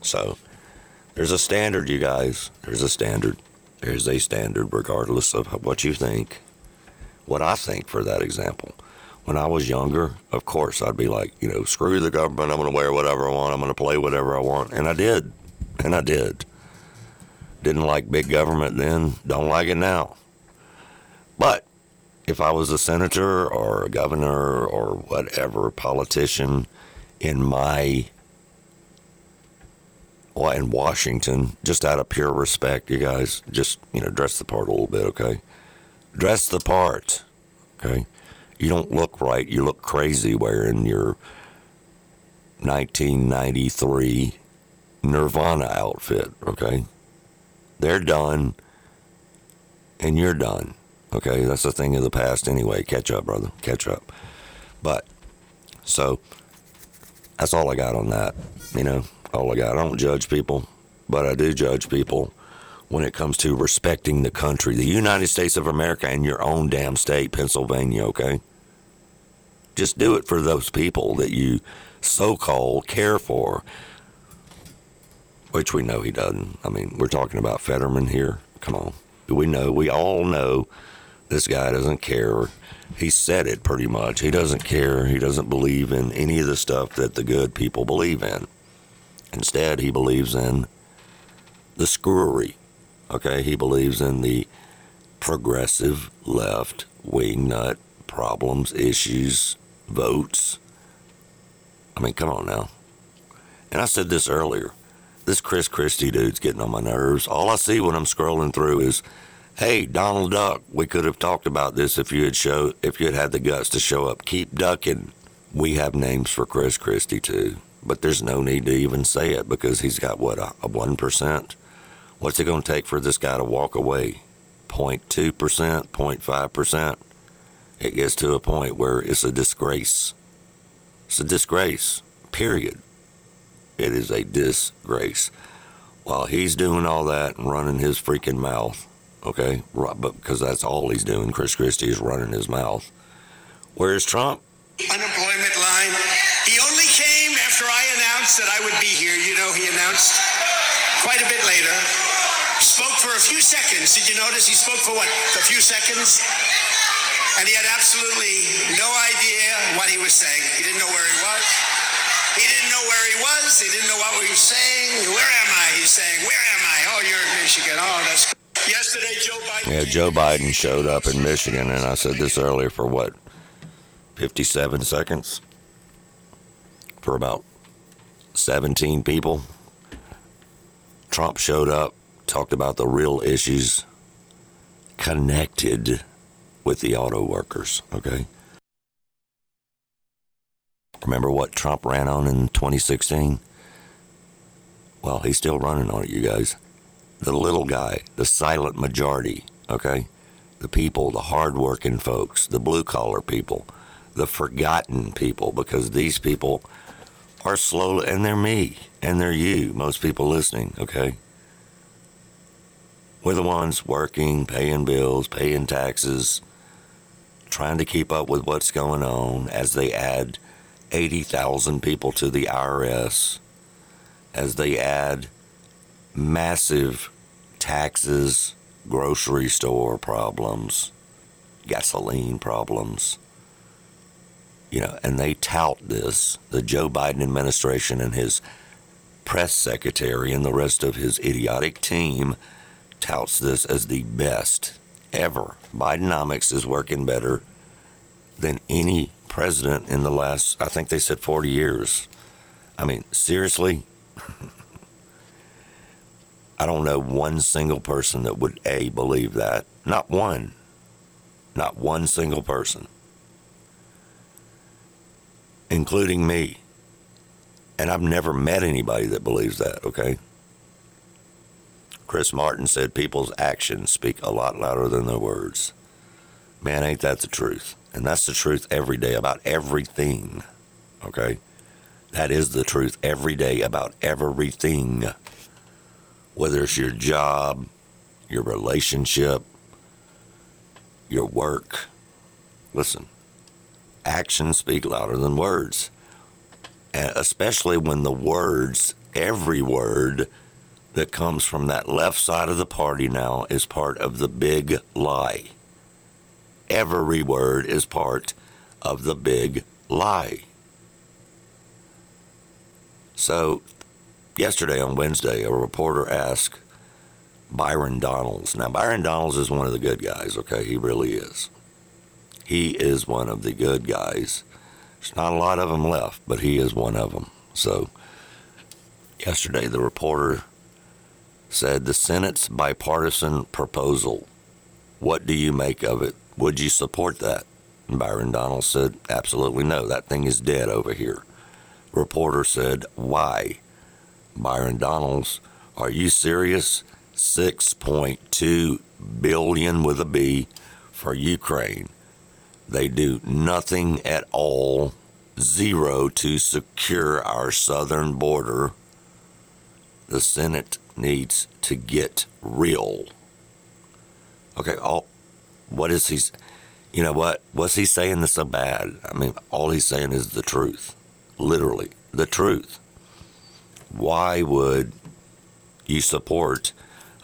So, there's a standard, you guys. There's a standard. There's a standard, regardless of what you think. What I think, for that example when I was younger, of course, I'd be like, you know, screw the government. I'm going to wear whatever I want. I'm going to play whatever I want. And I did. And I did. Didn't like big government then. Don't like it now. But if I was a senator or a governor or whatever politician in my well, in Washington, just out of pure respect, you guys, just you know, dress the part a little bit, okay? Dress the part, okay? You don't look right. You look crazy wearing your 1993 Nirvana outfit, okay? They're done, and you're done, okay? That's a thing of the past anyway. Catch up, brother. Catch up. But, so, that's all I got on that. You know, all I got. I don't judge people, but I do judge people when it comes to respecting the country, the United States of America, and your own damn state, Pennsylvania, okay? Just do it for those people that you so called care for, which we know he doesn't. I mean, we're talking about Fetterman here. Come on. We know, we all know this guy doesn't care. He said it pretty much. He doesn't care. He doesn't believe in any of the stuff that the good people believe in. Instead, he believes in the screwery. Okay, he believes in the progressive left wing nut problems, issues, votes. I mean, come on now. And I said this earlier. This Chris Christie dude's getting on my nerves. All I see when I'm scrolling through is, "Hey, Donald Duck, we could have talked about this if you had show if you had had the guts to show up. Keep ducking." We have names for Chris Christie too, but there's no need to even say it because he's got what a one percent. What's it going to take for this guy to walk away? 0.2 percent, 0.5 percent it gets to a point where it's a disgrace. It's a disgrace, period. It is a disgrace. While he's doing all that and running his freaking mouth, okay, but because that's all he's doing, Chris Christie is running his mouth. Where's Trump? Unemployment line. He only came after I announced that I would be here. You know, he announced quite a bit later. Spoke for a few seconds. Did you notice he spoke for what? A few seconds? And he had absolutely no idea what he was saying. He didn't know where he was. He didn't know where he was. He didn't know what he was saying. Where am I? He's saying, Where am I? Oh, you're in Michigan. Oh, that's. Yesterday, Joe Biden. Yeah, Joe Biden showed up in Michigan, and I said this earlier for what, 57 seconds? For about 17 people. Trump showed up, talked about the real issues connected with the auto workers, okay? Remember what Trump ran on in 2016? Well, he's still running on it, you guys. The little guy, the silent majority, okay? The people, the hardworking folks, the blue collar people, the forgotten people, because these people are slow, and they're me. and they're you, most people listening, okay? We're the ones working, paying bills, paying taxes, trying to keep up with what's going on as they add 80,000 people to the IRS, as they add massive taxes, grocery store problems, gasoline problems. You know, and they tout this, the Joe Biden administration and his press secretary and the rest of his idiotic team touts this as the best ever. Bidenomics is working better than any president in the last, I think they said 40 years. I mean, seriously? I don't know one single person that would A, believe that. Not one. Not one single person. Including me. And I've never met anybody that believes that, okay? Chris Martin said people's actions speak a lot louder than their words. Man, ain't that the truth? And that's the truth every day about everything, okay? That is the truth every day about everything. Whether it's your job, your relationship, your work. Listen, actions speak louder than words And especially when the words, every word that comes from that left side of the party now is part of the big lie. Every word is part of the big lie. So, yesterday on Wednesday, a reporter asked Byron Donalds. Now, Byron Donalds is one of the good guys, okay? He really is. He is one of the good guys there's not a lot of them left, but he is one of them. So, yesterday, the reporter said the Senate's bipartisan proposal. What do you make of it? Would you support that? Byron Donald said, absolutely no. That thing is dead over here. Reporter said, why? Byron Donalds, are you serious? 6.2 billion with a B for Ukraine. They do nothing at all, zero, to secure our southern border. The Senate needs to get real. Okay, all what is he? You know what? What's he saying that's so bad? I mean, all he's saying is the truth, literally the truth. Why would you support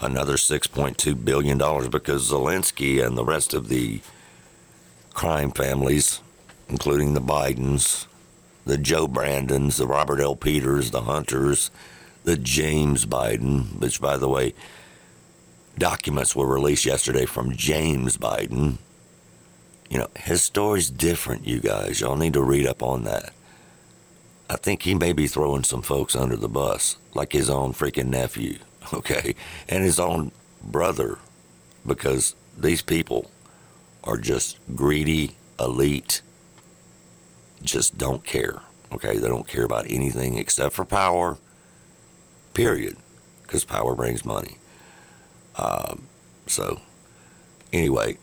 another $6.2 billion? Because Zelensky and the rest of the crime families, including the Bidens, the Joe Brandons, the Robert L. Peters, the Hunters, the James Biden, which, by the way, documents were released yesterday from James Biden. You know, his story's different, you guys. Y'all need to read up on that. I think he may be throwing some folks under the bus, like his own freaking nephew, okay, and his own brother, because these people are just greedy, elite, just don't care. Okay, they don't care about anything except for power, period, because power brings money. Um, so, anyway,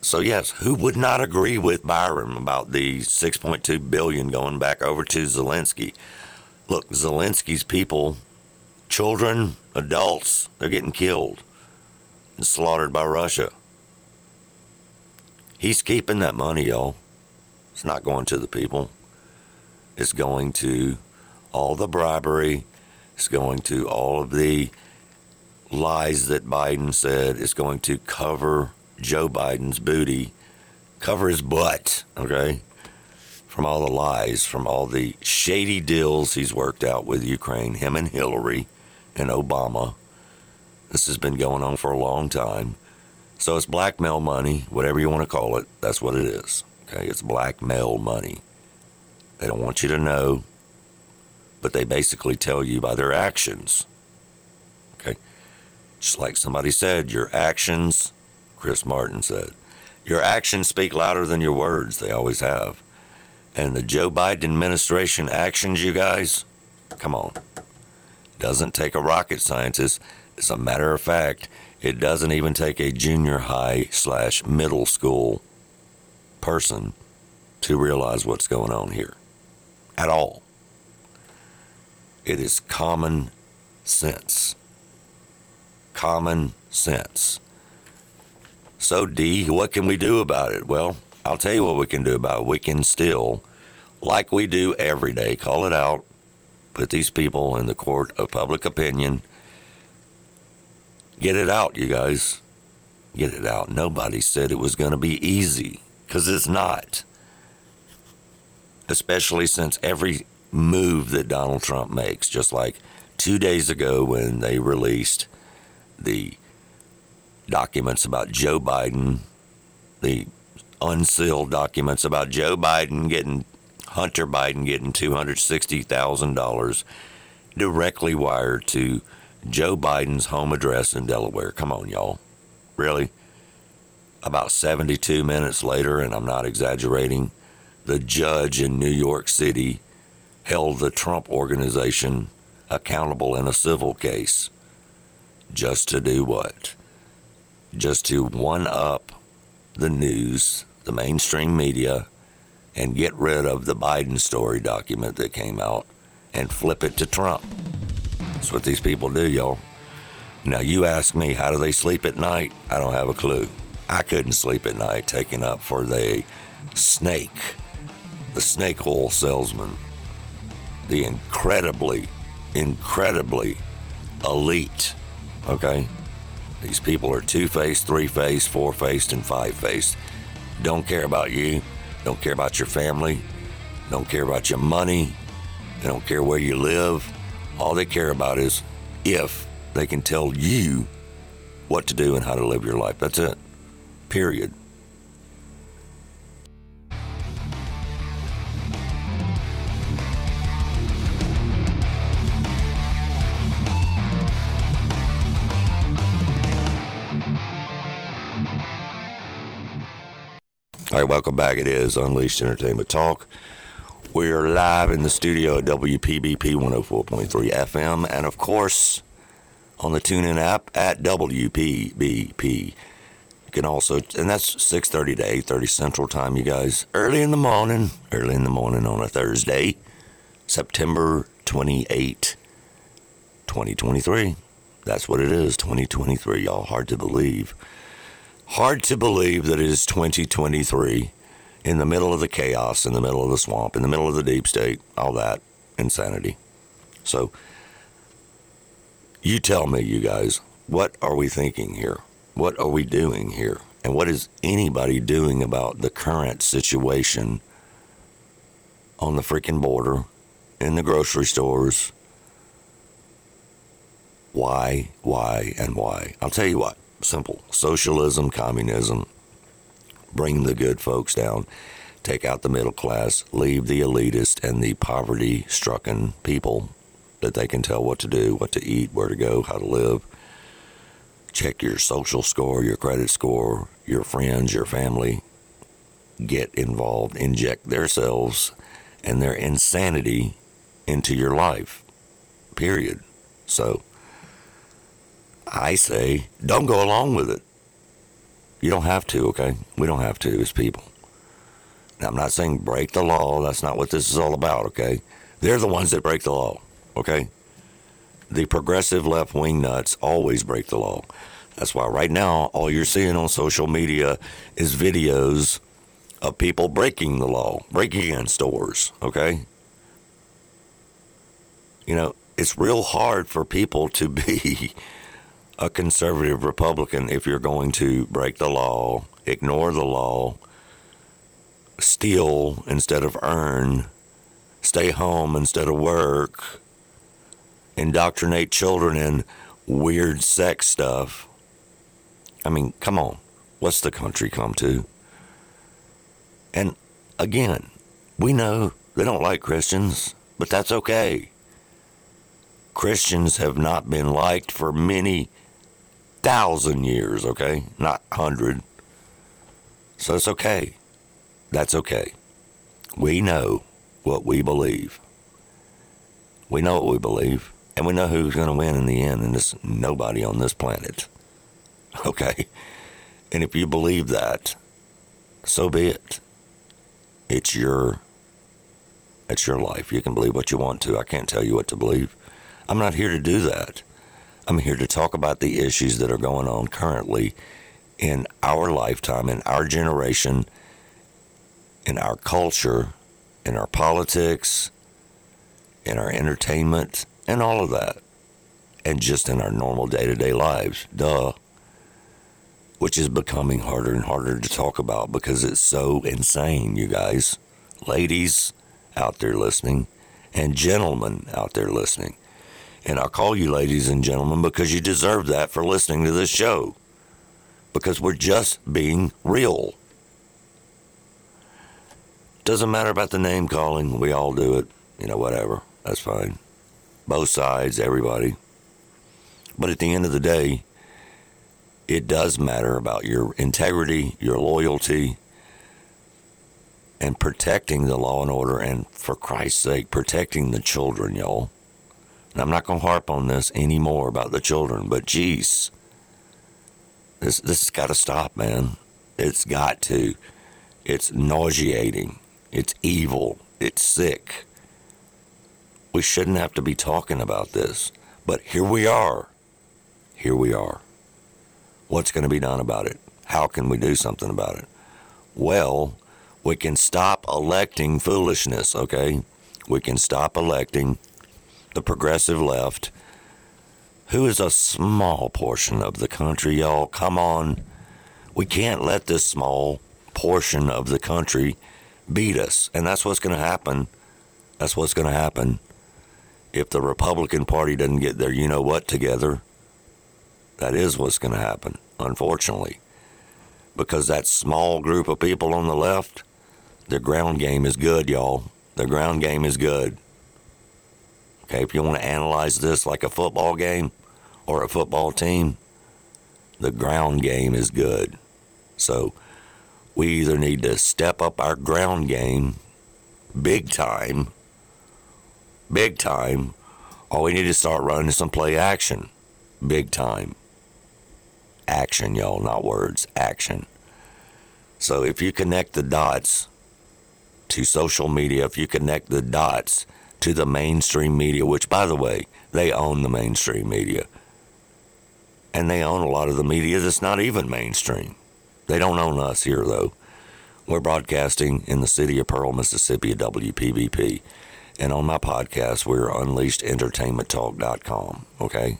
so yes, who would not agree with Byron about the 6.2 billion going back over to Zelensky? Look, Zelensky's people, children, adults, they're getting killed and slaughtered by Russia. He's keeping that money, y'all. It's not going to the people. It's going to all the bribery. It's going to all of the lies that Biden said. It's going to cover Joe Biden's booty, cover his butt, okay? From all the lies, from all the shady deals he's worked out with Ukraine, him and Hillary and Obama. This has been going on for a long time. So it's blackmail money, whatever you want to call it. That's what it is. Okay, it's blackmail money. They don't want you to know, but they basically tell you by their actions. Okay, just like somebody said, your actions. Chris Martin said, your actions speak louder than your words. They always have. And the Joe Biden administration actions, you guys, come on. Doesn't take a rocket scientist. As a matter of fact, it doesn't even take a junior high slash middle school person to realize what's going on here at all. It is common sense. Common sense. So, D, what can we do about it? Well, I'll tell you what we can do about it. We can still, like we do every day, call it out, put these people in the court of public opinion. Get it out, you guys. Get it out. Nobody said it was going to be easy because it's not. Especially since every move that Donald Trump makes, just like two days ago when they released the documents about Joe Biden, the unsealed documents about Joe Biden getting Hunter Biden getting $260,000 directly wired to Joe Biden's home address in Delaware. Come on, y'all. Really? About 72 minutes later, and I'm not exaggerating, the judge in New York City held the Trump organization accountable in a civil case. Just to do what? Just to one up the news, the mainstream media, and get rid of the Biden story document that came out and flip it to Trump. That's what these people do, y'all. Now, you ask me, how do they sleep at night? I don't have a clue. I couldn't sleep at night taking up for the snake, the snake oil salesman, the incredibly, incredibly elite, okay? These people are two faced, three faced, four faced, and five faced. Don't care about you, don't care about your family, don't care about your money, they don't care where you live. All they care about is if they can tell you what to do and how to live your life. That's it. Period. All right, welcome back. It is Unleashed Entertainment Talk. We're live in the studio at WPBP 104.3 FM, and of course, on the TuneIn app at WPBP. You can also, and that's 6:30 to 8:30 Central Time, you guys. Early in the morning, early in the morning on a Thursday, September 28, 2023. That's what it is, 2023. Y'all, hard to believe. Hard to believe that it is 2023 in the middle of the chaos, in the middle of the swamp, in the middle of the deep state, all that insanity. So, you tell me, you guys, what are we thinking here? What are we doing here? And what is anybody doing about the current situation on the freaking border, in the grocery stores? Why, why, and why? I'll tell you what simple socialism, communism, bring the good folks down, take out the middle class, leave the elitist and the poverty stricken people that they can tell what to do, what to eat, where to go, how to live. Check your social score, your credit score, your friends, your family. Get involved, inject themselves and their insanity into your life. Period. So, I say, don't go along with it. You don't have to, okay? We don't have to as people. Now, I'm not saying break the law. That's not what this is all about, okay? They're the ones that break the law, okay? The progressive left wing nuts always break the law. That's why right now, all you're seeing on social media is videos of people breaking the law, breaking in stores, okay? You know, it's real hard for people to be a conservative Republican if you're going to break the law, ignore the law, steal instead of earn, stay home instead of work, indoctrinate children in weird sex stuff. I mean, come on. What's the country come to? And again, we know they don't like Christians, but that's okay. Christians have not been liked for many thousand years, okay? Not hundred. So it's okay. That's okay. We know what we believe. We know what we believe, and we know who's going to win in the end, and it's nobody on this planet. Okay? And if you believe that, so be it. It's your It's your life. You can believe what you want to. I can't tell you what to believe. I'm not here to do that. I'm here to talk about the issues that are going on currently in our lifetime, in our generation, in our culture, in our politics, in our entertainment, and all of that. And just in our normal day to day lives. Duh. Which is becoming harder and harder to talk about because it's so insane, you guys. Ladies out there listening, and gentlemen out there listening. And I call you ladies and gentlemen because you deserve that for listening to this show. Because we're just being real. Doesn't matter about the name calling. We all do it. You know, whatever. That's fine. Both sides, everybody. But at the end of the day, it does matter about your integrity, your loyalty, and protecting the law and order, and for Christ's sake, protecting the children, y'all. And I'm not going to harp on this anymore about the children, but geez, this this has got to stop, man. It's got to. It's nauseating. It's evil. It's sick. We shouldn't have to be talking about this, but here we are. Here we are. What's going to be done about it? How can we do something about it? Well, we can stop electing foolishness, okay? We can stop electing the progressive left, who is a small portion of the country, y'all. Come on. We can't let this small portion of the country beat us. And that's what's going to happen. That's what's going to happen if the Republican Party doesn't get their you know what together. That is what's going to happen, unfortunately. Because that small group of people on the left, their ground game is good, y'all. Their ground game is good. Okay, if you want to analyze this like a football game or a football team, the ground game is good. So we either need to step up our ground game big time, big time, or we need to start running some play action big time. Action, y'all, not words, action. So if you connect the dots to social media, if you connect the dots to the mainstream media, which, by the way, they own the mainstream media. And they own a lot of the media that's not even mainstream. They don't own us here, though. We're broadcasting in the city of Pearl, Mississippi at WPBP. And on my podcast, we're unleashedentertainmenttalk.com, okay?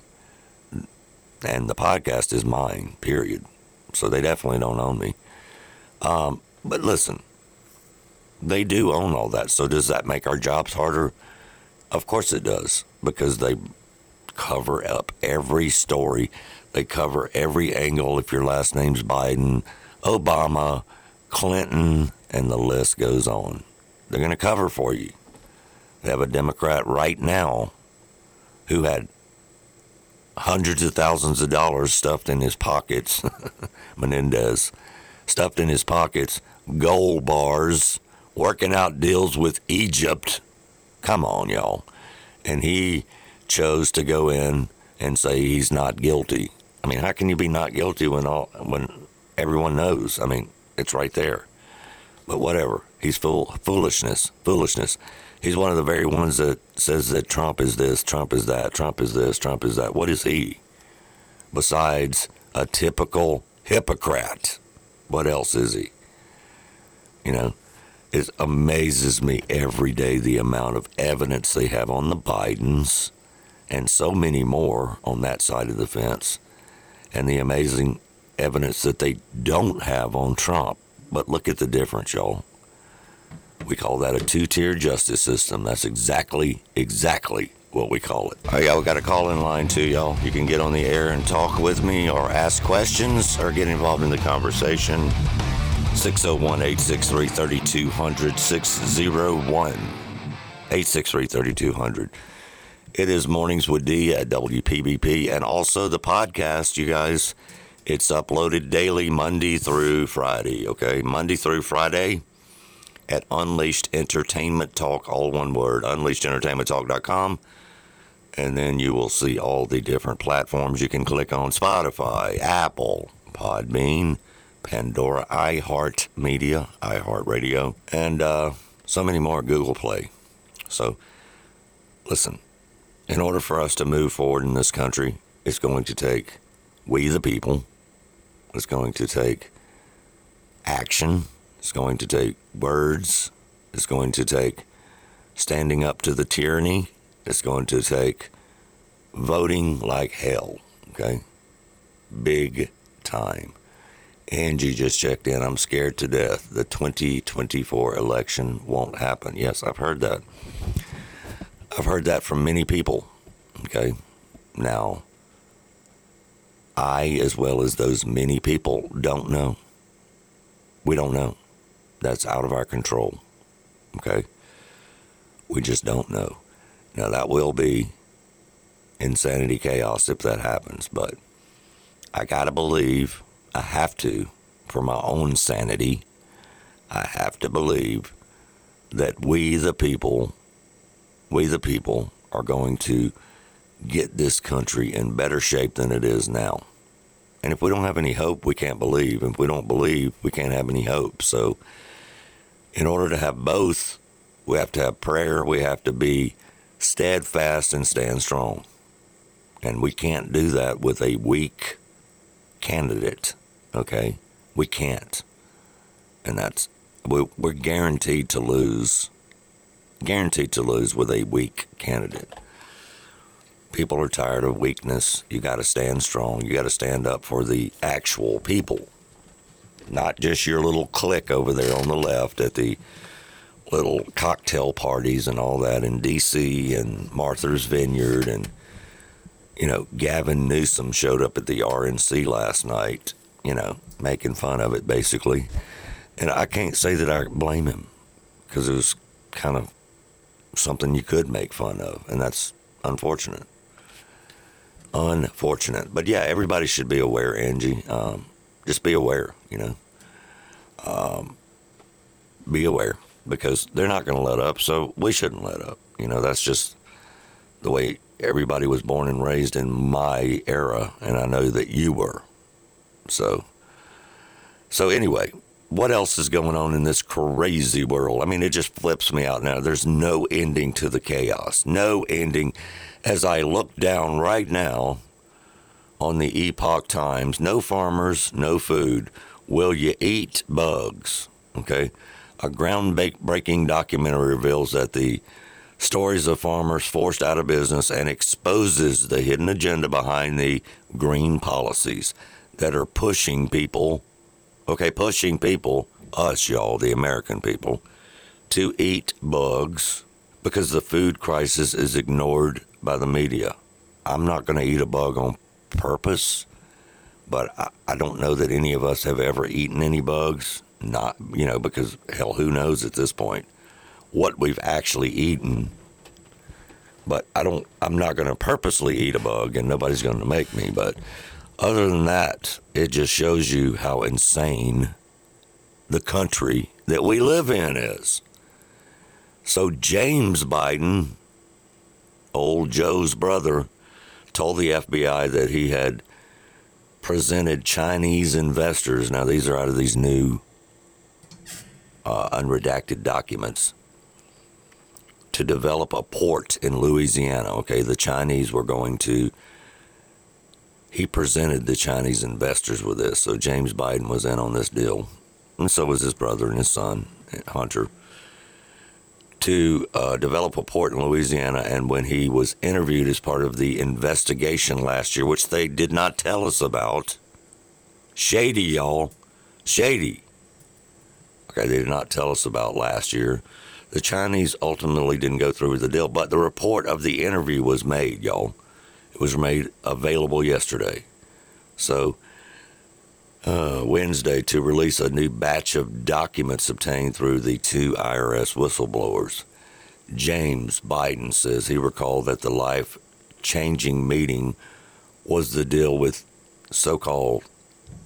And the podcast is mine, period. So they definitely don't own me. Um, but listen, they do own all that. So does that make our jobs harder? Of course it does, because they cover up every story. They cover every angle. If your last name's Biden, Obama, Clinton, and the list goes on. They're going to cover for you. They have a Democrat right now who had hundreds of thousands of dollars stuffed in his pockets, Menendez, stuffed in his pockets, gold bars, working out deals with Egypt Come on, y'all. And he chose to go in and say he's not guilty. I mean, how can you be not guilty when all when everyone knows? I mean, it's right there. But whatever. He's full foolishness. Foolishness. He's one of the very ones that says that Trump is this, Trump is that, Trump is this, Trump is that. What is he? Besides a typical hypocrite. What else is he? You know, it amazes me every day the amount of evidence they have on the Bidens and so many more on that side of the fence, and the amazing evidence that they don't have on Trump. But look at the difference, y'all. We call that a two tier justice system. That's exactly, exactly what we call it. All right, y'all, we got a call in line too, y'all. You can get on the air and talk with me or ask questions or get involved in the conversation. 601 863 3200. 601 863 3200. It is Mornings with D at WPBP and also the podcast, you guys. It's uploaded daily, Monday through Friday, okay? Monday through Friday at Unleashed Entertainment Talk, all one word, unleashedentertainmenttalk.com. And then you will see all the different platforms you can click on Spotify, Apple, Podbean, Pandora, iHeart Media, iHeart Radio, and uh, so many more. Google Play. So, listen, in order for us to move forward in this country, it's going to take we, the people, it's going to take action, it's going to take words, it's going to take standing up to the tyranny, it's going to take voting like hell, okay? Big time. Angie just checked in. I'm scared to death. The 2024 election won't happen. Yes, I've heard that. I've heard that from many people. Okay. Now, I, as well as those many people, don't know. We don't know. That's out of our control. Okay. We just don't know. Now, that will be insanity chaos if that happens, but I got to believe I have to, for my own sanity, I have to believe that we, the people, we, the people, are going to get this country in better shape than it is now. And if we don't have any hope, we can't believe. If we don't believe, we can't have any hope. So, in order to have both, we have to have prayer, we have to be steadfast and stand strong. And we can't do that with a weak candidate. Okay, we can't, and that's we're guaranteed to lose. Guaranteed to lose with a weak candidate. People are tired of weakness. You got to stand strong. You got to stand up for the actual people, not just your little clique over there on the left at the little cocktail parties and all that in D.C. and Martha's Vineyard and you know Gavin Newsom showed up at the RNC last night you know, making fun of it basically. And I can't say that I blame him because it was kind of something you could make fun of, and that's unfortunate. Unfortunate. But yeah, everybody should be aware, Angie. Um, just be aware, you know. Um, be aware because they're not going to let up, so we shouldn't let up. You know, that's just the way everybody was born and raised in my era, and I know that you were. So, so anyway, what else is going on in this crazy world? I mean, it just flips me out now. There's no ending to the chaos, no ending. As I look down right now on the Epoch Times, no farmers, no food. Will you eat bugs? Okay. A groundbreaking documentary reveals that the stories of farmers forced out of business and exposes the hidden agenda behind the green policies that are pushing people, okay, pushing people, us, y'all, the American people, to eat bugs because the food crisis is ignored by the media. I'm not going to eat a bug on purpose, but I, I, don't know that any of us have ever eaten any bugs. Not, you know, because hell, who knows at this point what we've actually eaten. But I don't, I'm not going to purposely eat a bug and nobody's going to make me. But other than that, it just shows you how insane the country that we live in is. So, James Biden, old Joe's brother, told the FBI that he had presented Chinese investors. Now, these are out of these new uh, unredacted documents to develop a port in Louisiana. Okay, the Chinese were going to he presented the Chinese investors with this. So James Biden was in on this deal, and so was his brother and his son, Hunter, to uh, develop a port in Louisiana. And when he was interviewed as part of the investigation last year, which they did not tell us about, shady, y'all, shady. Okay, they did not tell us about last year. The Chinese ultimately didn't go through with the deal, but the report of the interview was made, y'all. It was made available yesterday. So, uh, Wednesday to release a new batch of documents obtained through the two IRS whistleblowers. James Biden says he recalled that the life changing meeting was the deal with so called,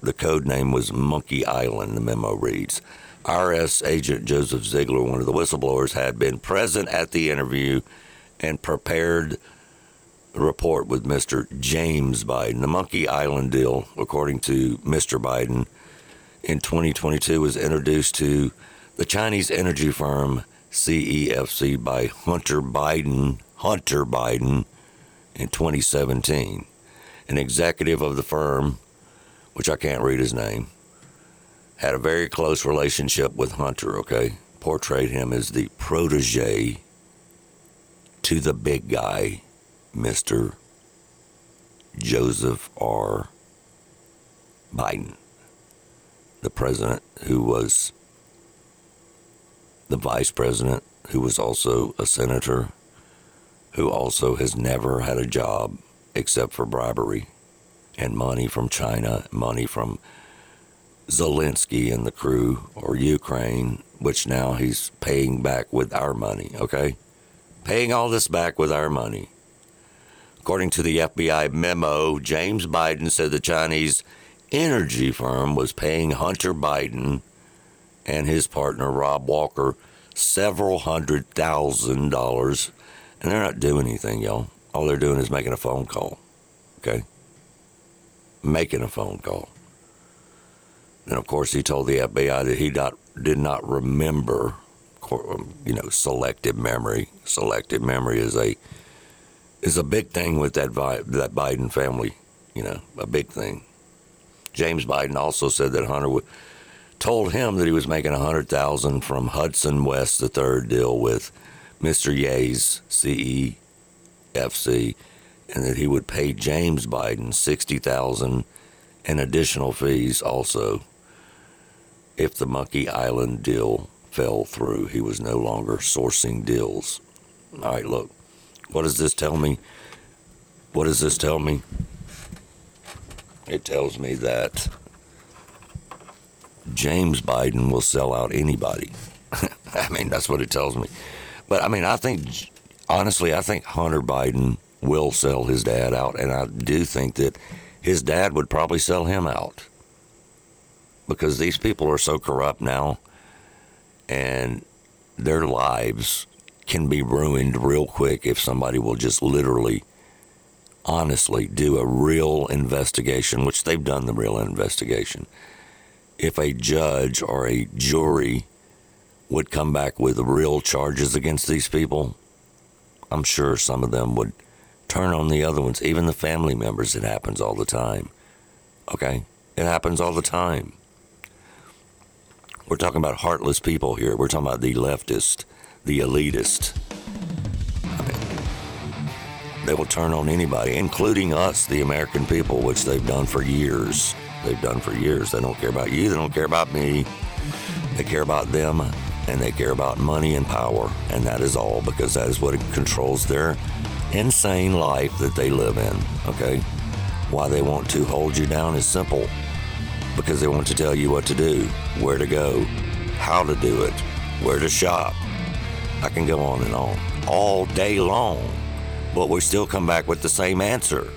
the code name was Monkey Island, the memo reads. IRS agent Joseph Ziegler, one of the whistleblowers, had been present at the interview and prepared report with Mr. James Biden. The Monkey Island deal, according to Mr. Biden, in 2022 was introduced to the Chinese energy firm CEFC by Hunter Biden, Hunter Biden in 2017. An executive of the firm, which I can't read his name, had a very close relationship with Hunter, okay? Portrayed him as the protege to the big guy, Mr. Joseph R. Biden, the president who was the vice president, who was also a senator, who also has never had a job except for bribery and money from China, money from Zelensky and the crew, or Ukraine, which now he's paying back with our money, okay? Paying all this back with our money. According to the FBI memo, James Biden said the Chinese energy firm was paying Hunter Biden and his partner Rob Walker several hundred thousand dollars, and they're not doing anything, y'all. All they're doing is making a phone call. Okay? Making a phone call. And of course, he told the FBI that he not, did not remember, you know, selective memory. Selective memory is a is a big thing with that that Biden family. You know, a big thing. James Biden also said that Hunter would, told him that he was making a hundred thousand from Hudson West, the third deal with Mr. Ye's CEFC, and that he would pay James Biden sixty thousand in additional fees also if the Monkey Island deal fell through. He was no longer sourcing deals. All right, look, what does this tell me? What does this tell me? It tells me that James Biden will sell out anybody. I mean, that's what it tells me. But I mean, I think, honestly, I think Hunter Biden will sell his dad out. And I do think that his dad would probably sell him out because these people are so corrupt now and their lives can be ruined real quick if somebody will just literally honestly do a real investigation which they've done the real investigation. If a judge or a jury would come back with real charges against these people i'm sure some of them would turn on the other ones even the family members. It happens all the time. Okay? It happens all the time. We're talking about heartless people here. We're talking about the leftist, the elitist. I mean, they will turn on anybody, including us, the American people, which they've done for years. They've done for years. They don't care about you. They don't care about me. They care about them and they care about money and power. And that is all because that is what controls their insane life that they live in. Okay? Why they want to hold you down is simple because they want to tell you what to do, where to go, how to do it, where to shop. I can go on and on all day long, but we still come back with the same answer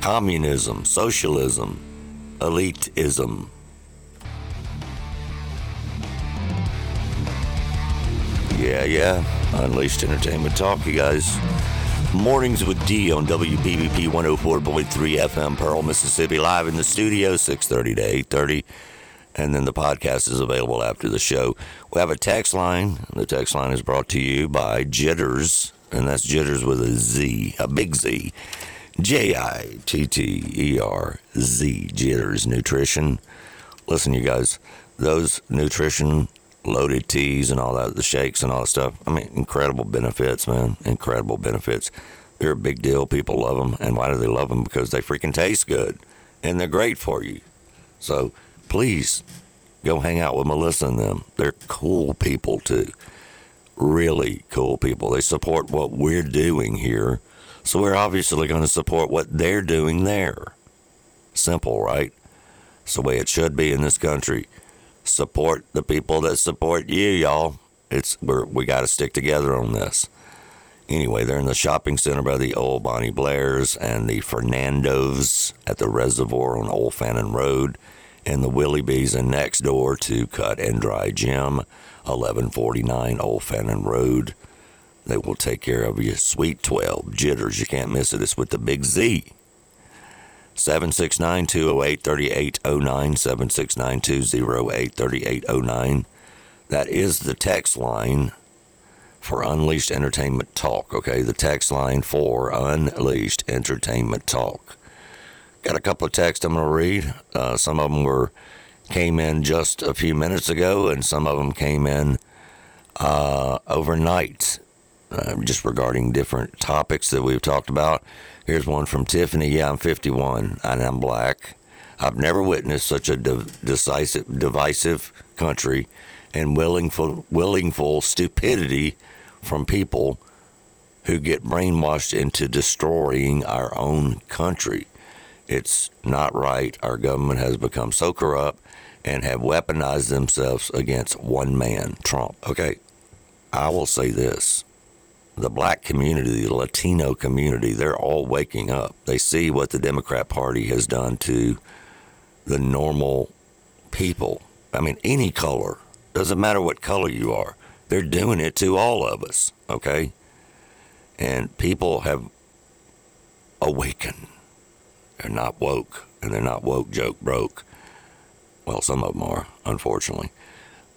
communism, socialism, elitism. Yeah, yeah. Unleashed Entertainment Talk, you guys. Mornings with D on WBBP 104.3 FM, Pearl, Mississippi, live in the studio, 6.30 to 8.30. And then the podcast is available after the show. We have a text line. The text line is brought to you by Jitters, and that's Jitters with a Z, a big Z. J I T T E R Z, Jitters Nutrition. Listen, you guys, those nutrition loaded teas and all that, the shakes and all that stuff. I mean, incredible benefits, man. Incredible benefits. They're a big deal. People love them. And why do they love them? Because they freaking taste good and they're great for you. So please go hang out with Melissa and them. They're cool people, too. Really cool people. They support what we're doing here. So we're obviously going to support what they're doing there. Simple, right? It's the way it should be in this country support the people that support you, y'all. It's we're, we got to stick together on this. Anyway, they're in the shopping center by the old Bonnie Blairs and the Fernandos at the reservoir on Old Fannin Road, and the Willie Bees and next door to Cut and Dry Gym, 1149 Old Fannin Road. They will take care of you. Sweet 12 jitters. You can't miss it. It's with the big Z. 769 208 3809. 769 208 3809. That is the text line. for Unleashed Entertainment Talk. Okay, the text line for Unleashed Entertainment Talk. Got a couple of texts I'm going to read. Uh, some of them were came in just a few minutes ago, and some of them came in uh, overnight, uh, just regarding different topics that we've talked about. Here's one from Tiffany. Yeah, I'm 51 and I'm black. I've never witnessed such a decisive, divisive country and willingful, willingful stupidity from people who get brainwashed into destroying our own country. It's not right. Our government has become so corrupt and have weaponized themselves against one man, Trump. Okay, I will say this the black community, the Latino community, they're all waking up. They see what the Democrat Party has done to the normal people. I mean, any color, doesn't matter what color you are, they're doing it to all of us, okay? And people have awakened. They're not woke, and they're not woke joke broke. Well, some of them are, unfortunately.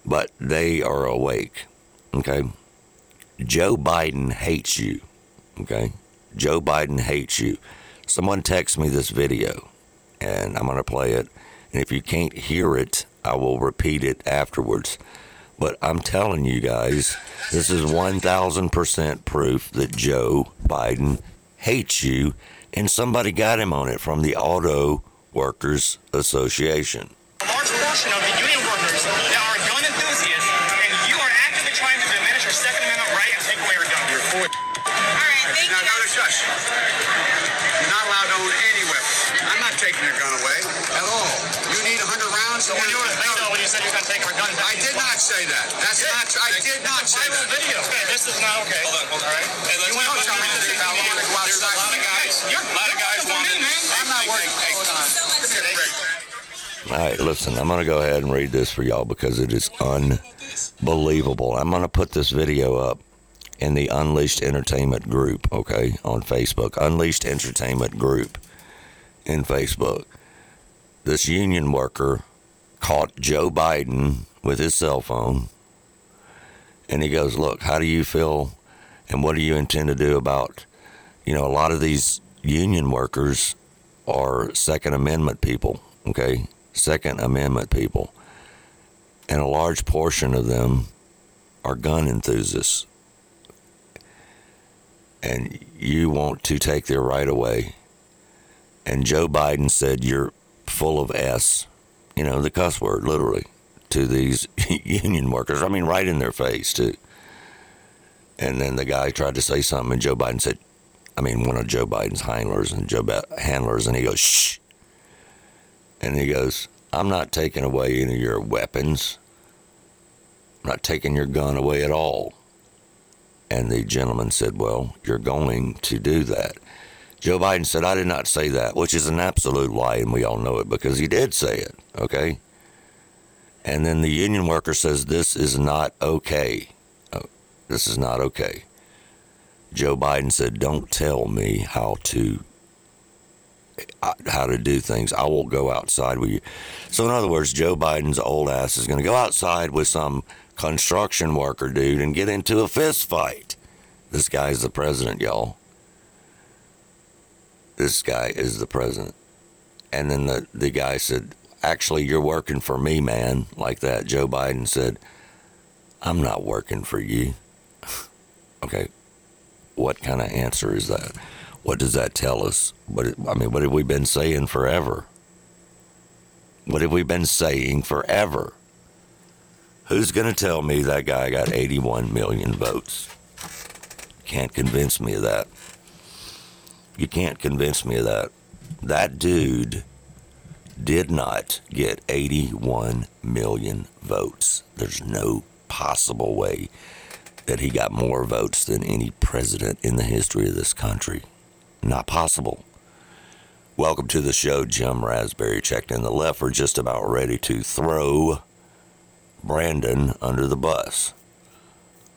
But they are awake, okay? Joe Biden hates you. Okay? Joe Biden hates you. Someone text me this video and I'm going to play it. And if you can't hear it, I will repeat it afterwards. But I'm telling you guys, this is 1000% proof that Joe Biden hates you. And somebody got him on it from the Auto Workers Association. Now, you. now, shush. You're not allowed to own any weapon. I'm not taking your gun away at all. You need 100 rounds. So when you were in Bingo, when you said you're going to take our gun, I did not say that. That's not true. I did not say viral that. video. Okay, this is not okay. Hold on, hold on. All right. Hey, let's You not want to tell me to do how I want to go There's a lot of guys. You're, A lot of guys want me, it. man. I'm not working. Hold on. All right, listen, I'm going to go ahead and read this for y'all because it is unbelievable. I'm going to put this video up in the Unleashed Entertainment group, okay, on Facebook. Unleashed Entertainment group in Facebook. This union worker caught Joe Biden with his cell phone and he goes, Look, how do you feel and what do you intend to do about, you know, a lot of these union workers are Second Amendment people, okay? Second Amendment people. And a large portion of them are gun enthusiasts. And you want to take their right away. And Joe Biden said, You're full of S, you know, the cuss word, literally, to these union workers. I mean, right in their face, too. And then the guy tried to say something, and Joe Biden said, I mean, one of Joe Biden's handlers and Joe ba- handlers, and he goes, shh. And he goes, I'm not taking away any of your weapons. I'm not taking your gun away at all. And the gentleman said, Well, you're going to do that. Joe Biden said, I did not say that, which is an absolute lie, and we all know it because he did say it, okay? And then the union worker says, This is not okay. Oh, this is not okay. Joe Biden said, "Don't tell me how to uh, how to do things. I will go outside with you." So in other words, Joe Biden's old ass is going to go outside with some construction worker dude and get into a fist fight. This guy is the president, y'all. This guy is the president. And then the the guy said, "Actually, you're working for me, man." Like that. Joe Biden said, "I'm not working for you." okay, what kind of answer is that? What does that tell us? What I mean, what have we been saying forever? What have we been saying forever? Who's going to tell me that guy got 81 million votes? Can't convince me of that. You can't convince me of that. That dude did not get 81 million votes. There's no possible way that he got more votes than any president in the history of this country. Not possible. Welcome to the show, Jim Raspberry. Checked in the left. We're just about ready to throw Brandon under the bus.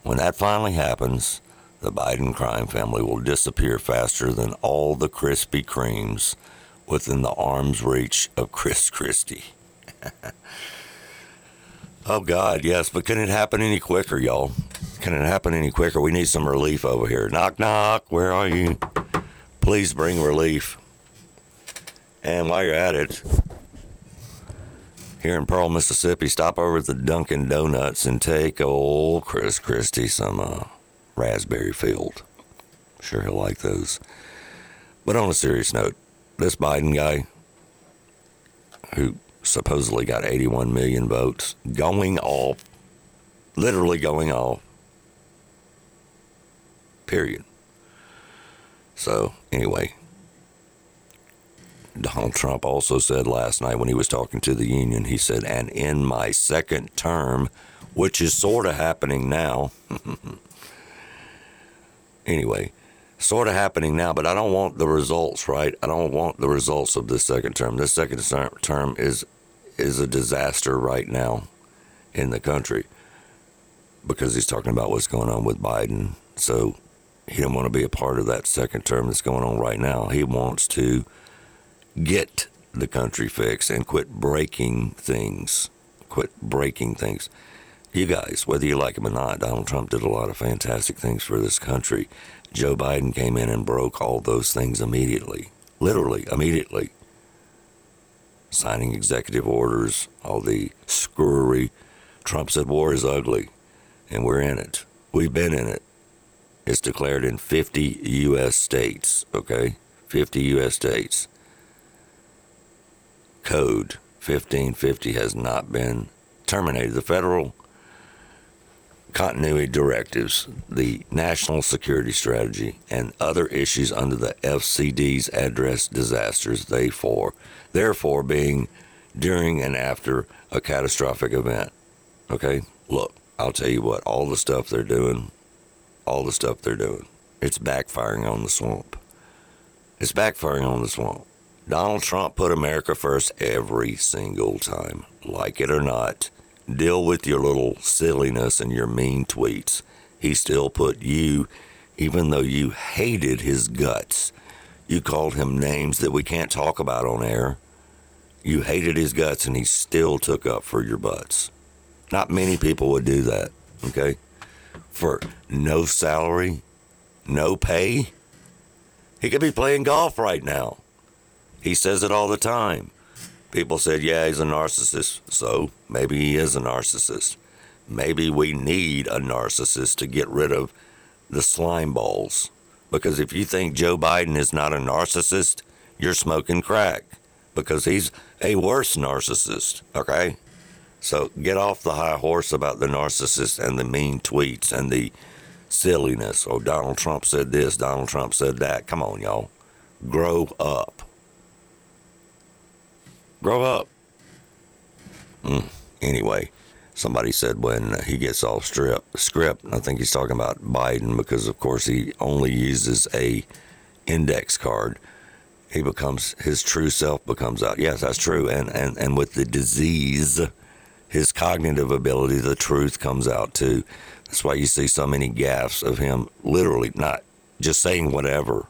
When that finally happens, the Biden crime family will disappear faster than all the Krispy Kremes within the arm's reach of Chris Christie. Oh God, yes, but can it happen any quicker, y'all? Can it happen any quicker? We need some relief over here. Knock knock, where are you? Please bring relief. And while you're at it, here in Pearl, Mississippi, stop over at the Dunkin' Donuts and take old Chris Christie some uh, raspberry field. Sure, he'll like those. But on a serious note, this Biden guy, who supposedly got 81 million votes, going off, literally going off. Period. So, anyway, Donald Trump also said last night when he was talking to the union, he said, and in my second term, which is sort of happening now. anyway, sort of happening now, but I don't want the results, right? I don't want the results of this second term. This second term is is a disaster right now in the country because he's talking about what's going on with Biden. So he don't want to be a part of that second term that's going on right now. He wants to get the country fixed and quit breaking things. Quit breaking things. You guys, whether you like him or not, Donald Trump did a lot of fantastic things for this country. Joe Biden came in and broke all those things immediately. Literally, immediately signing executive orders, all the screwery. Trump said war is ugly, and we're in it. We've been in it. It's declared in 50 U.S. states, okay? 50 U.S. states. Code 1550 has not been terminated. The federal continuity directives, the national security strategy, and other issues under the FCD's address disasters, therefore, therefore being during and after a catastrophic event. Okay? Look, I'll tell you what, all the stuff they're doing, all the stuff they're doing, it's backfiring on the swamp. It's backfiring on the swamp. Donald Trump put America first every single time, like it or not deal with your little silliness and your mean tweets. He still put you, even though you hated his guts. You called him names that we can't talk about on air. You hated his guts and he still took up for your butts. Not many people would do that, okay? For no salary, no pay. He could be playing golf right now. He says it all the time. People said, yeah, he's a narcissist. So maybe he is a narcissist. Maybe we need a narcissist to get rid of the slime balls. Because if you think Joe Biden is not a narcissist, you're smoking crack. Because he's a worse narcissist, okay? So get off the high horse about the narcissist and the mean tweets and the silliness. Oh, Donald Trump said this, Donald Trump said that. Come on, y'all. Grow up. Grow up. Mm. Anyway, somebody said when he gets off strip script, I think he's talking about Biden because of course he only uses a index card. He becomes his true self becomes out. Yes, that's true. And and and with the disease, his cognitive ability, the truth comes out too. That's why you see so many gaffes of him literally not just saying whatever.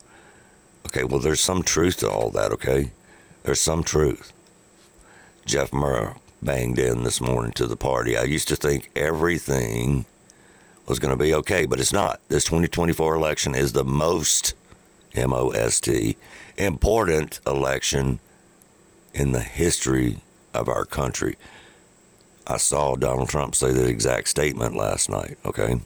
Okay, well there's some truth to all that, okay? There's some truth. Jeff Murrah banged in this morning to the party. I used to think everything was going to be okay, but it's not. This 2024 election is the most M O S T important election in the history of our country. I saw Donald Trump say that exact statement last night, okay?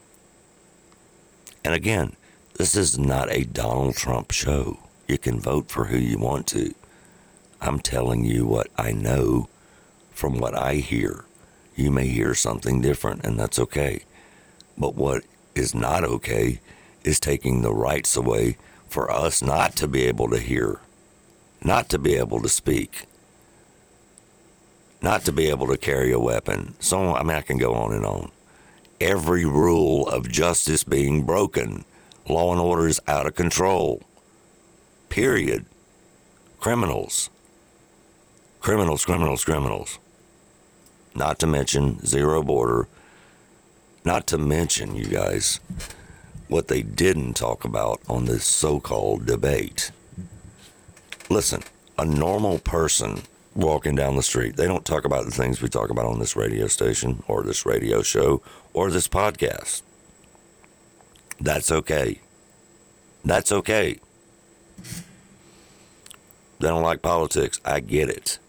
And again, this is not a Donald Trump show. You can vote for who you want to. I'm telling you what I know from what I hear. You may hear something different, and that's okay. But what is not okay is taking the rights away for us not to be able to hear, not to be able to speak, not to be able to carry a weapon. So, I mean, I can go on and on. Every rule of justice being broken, law and order is out of control. Period. Criminals Criminals, criminals, criminals. Not to mention zero border. Not to mention, you guys, what they didn't talk about on this so called debate. Listen, a normal person walking down the street. They don't talk about the things we talk about on this radio station or this radio show or this podcast. That's okay. That's okay. They don't like politics. I get it.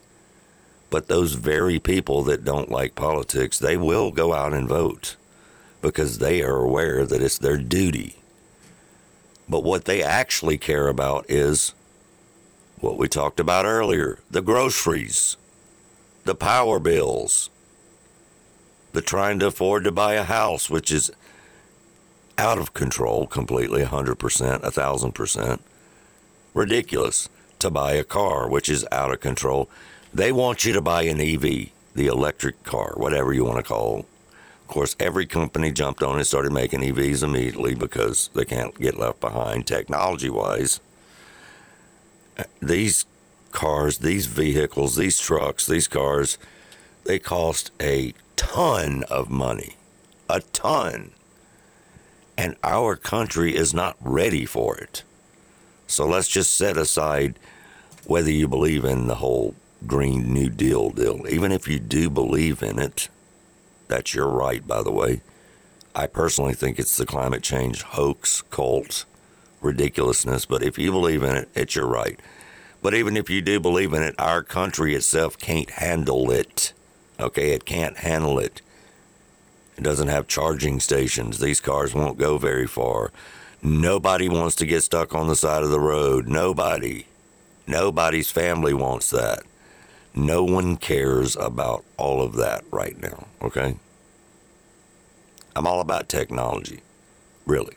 But those very people that don't like politics, they will go out and vote because they are aware that it's their duty. But what they actually care about is what we talked about earlier the groceries, the power bills, the trying to afford to buy a house, which is out of control completely 100%, 1000%. Ridiculous to buy a car, which is out of control. They want you to buy an EV, the electric car, whatever you want to call it. Of course, every company jumped on and started making EVs immediately because they can't get left behind technology wise these cars, these vehicles, these trucks, these cars, they cost a ton of money. A ton. And our country is not ready for it. So let's just set aside whether you believe in the whole Green New Deal deal. Even if you do believe in it, that's your right, by the way. I personally think it's the climate change hoax, cult, ridiculousness, but if you believe in it, it's your right. But even if you do believe in it, our country itself can't handle it. Okay, it can't handle it. It doesn't have charging stations. These cars won't go very far. Nobody wants to get stuck on the side of the road. Nobody. Nobody's family wants that. No one cares about all of that right now, okay? I'm all about technology, really.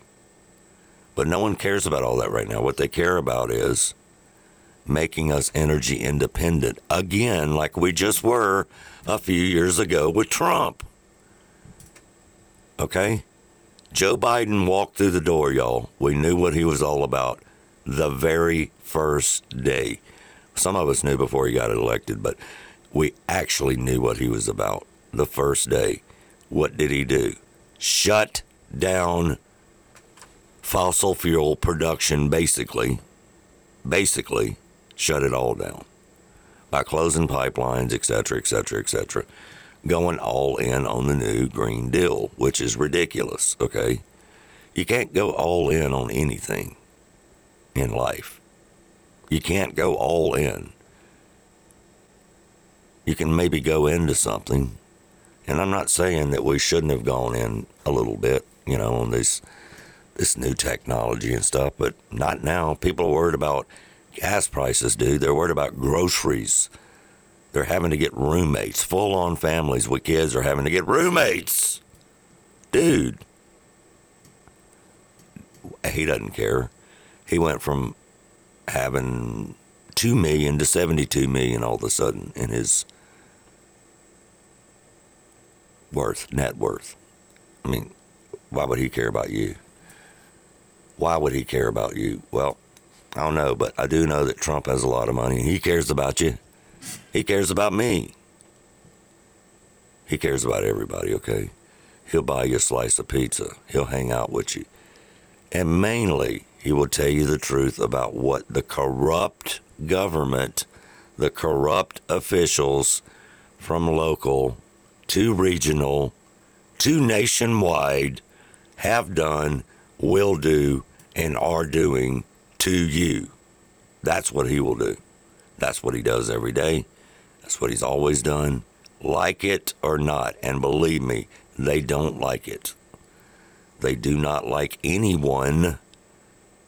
But no one cares about all that right now. What they care about is making us energy independent again, like we just were a few years ago with Trump. Okay? Joe Biden walked through the door, y'all. We knew what he was all about the very first day. Some of us knew before he got elected, but we actually knew what he was about the first day. What did he do? Shut down fossil fuel production, basically. Basically, shut it all down by closing pipelines, et cetera, et cetera, et cetera, going all in on the new Green Deal, which is ridiculous, okay? You can't go all in on anything in life. You can't go all in. You can maybe go into something, and I'm not saying that we shouldn't have gone in a little bit, you know, on this this new technology and stuff, but not now. People are worried about gas prices, dude. They're worried about groceries. They're having to get roommates. Full on families with kids are having to get roommates. Dude. He doesn't care. He went from having 2 million to 72 million all of a sudden in his worth, net worth. I mean, why would he care about you? Why would he care about you? Well, I don't know, but I do know that Trump has a lot of money he cares about you. He cares about me. He cares about everybody, okay? He'll buy you a slice of pizza. He'll hang out with you. And mainly, he will tell you the truth about what the corrupt government, the corrupt officials from local to regional to nationwide have done, will do, and are doing to you. That's what he will do. That's what he does every day. That's what he's always done. Like it or not. And believe me, they don't like it. They do not like anyone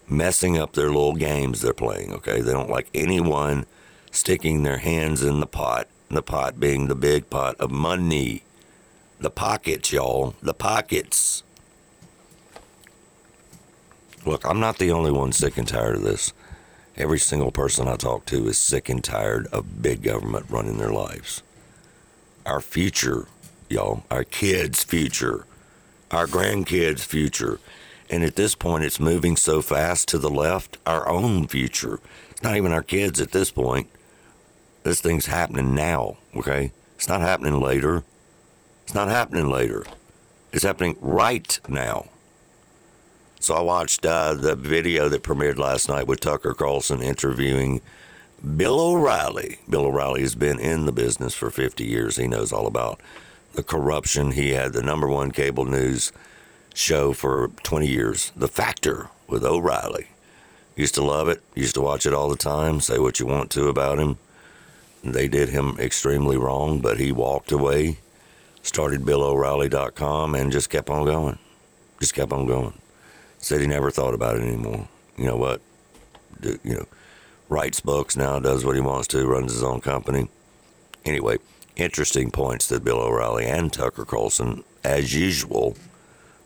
messing up their little games they're playing, okay? They don't like anyone sticking their hands in the pot, the pot being the big pot of money. The pockets, y'all. The pockets. Look, I'm not the only one sick and tired of this. Every single person I talk to is sick and tired of big government running their lives. Our future, y'all, our kids' future, our grandkids' future, and at this point, it's moving so fast to the left, our own future. Not even our kids at this point. This thing's happening now, okay? It's not happening later. It's not happening later. It's happening right now. So I watched uh, the video that premiered last night with Tucker Carlson interviewing Bill O'Reilly. Bill O'Reilly has been in the business for 50 years. He knows all about the corruption. He had the number one cable news show for 20 years, The Factor with O'Reilly. Used to love it, used to watch it all the time, say what you want to about him. They did him extremely wrong, but he walked away, started BillO'Reilly.com, and just kept on going. Just kept on going. Said he never thought about it anymore. You know what? Do, you know, writes books now, does what he wants to, runs his own company. Anyway, interesting points that Bill O'Reilly and Tucker Carlson, as usual,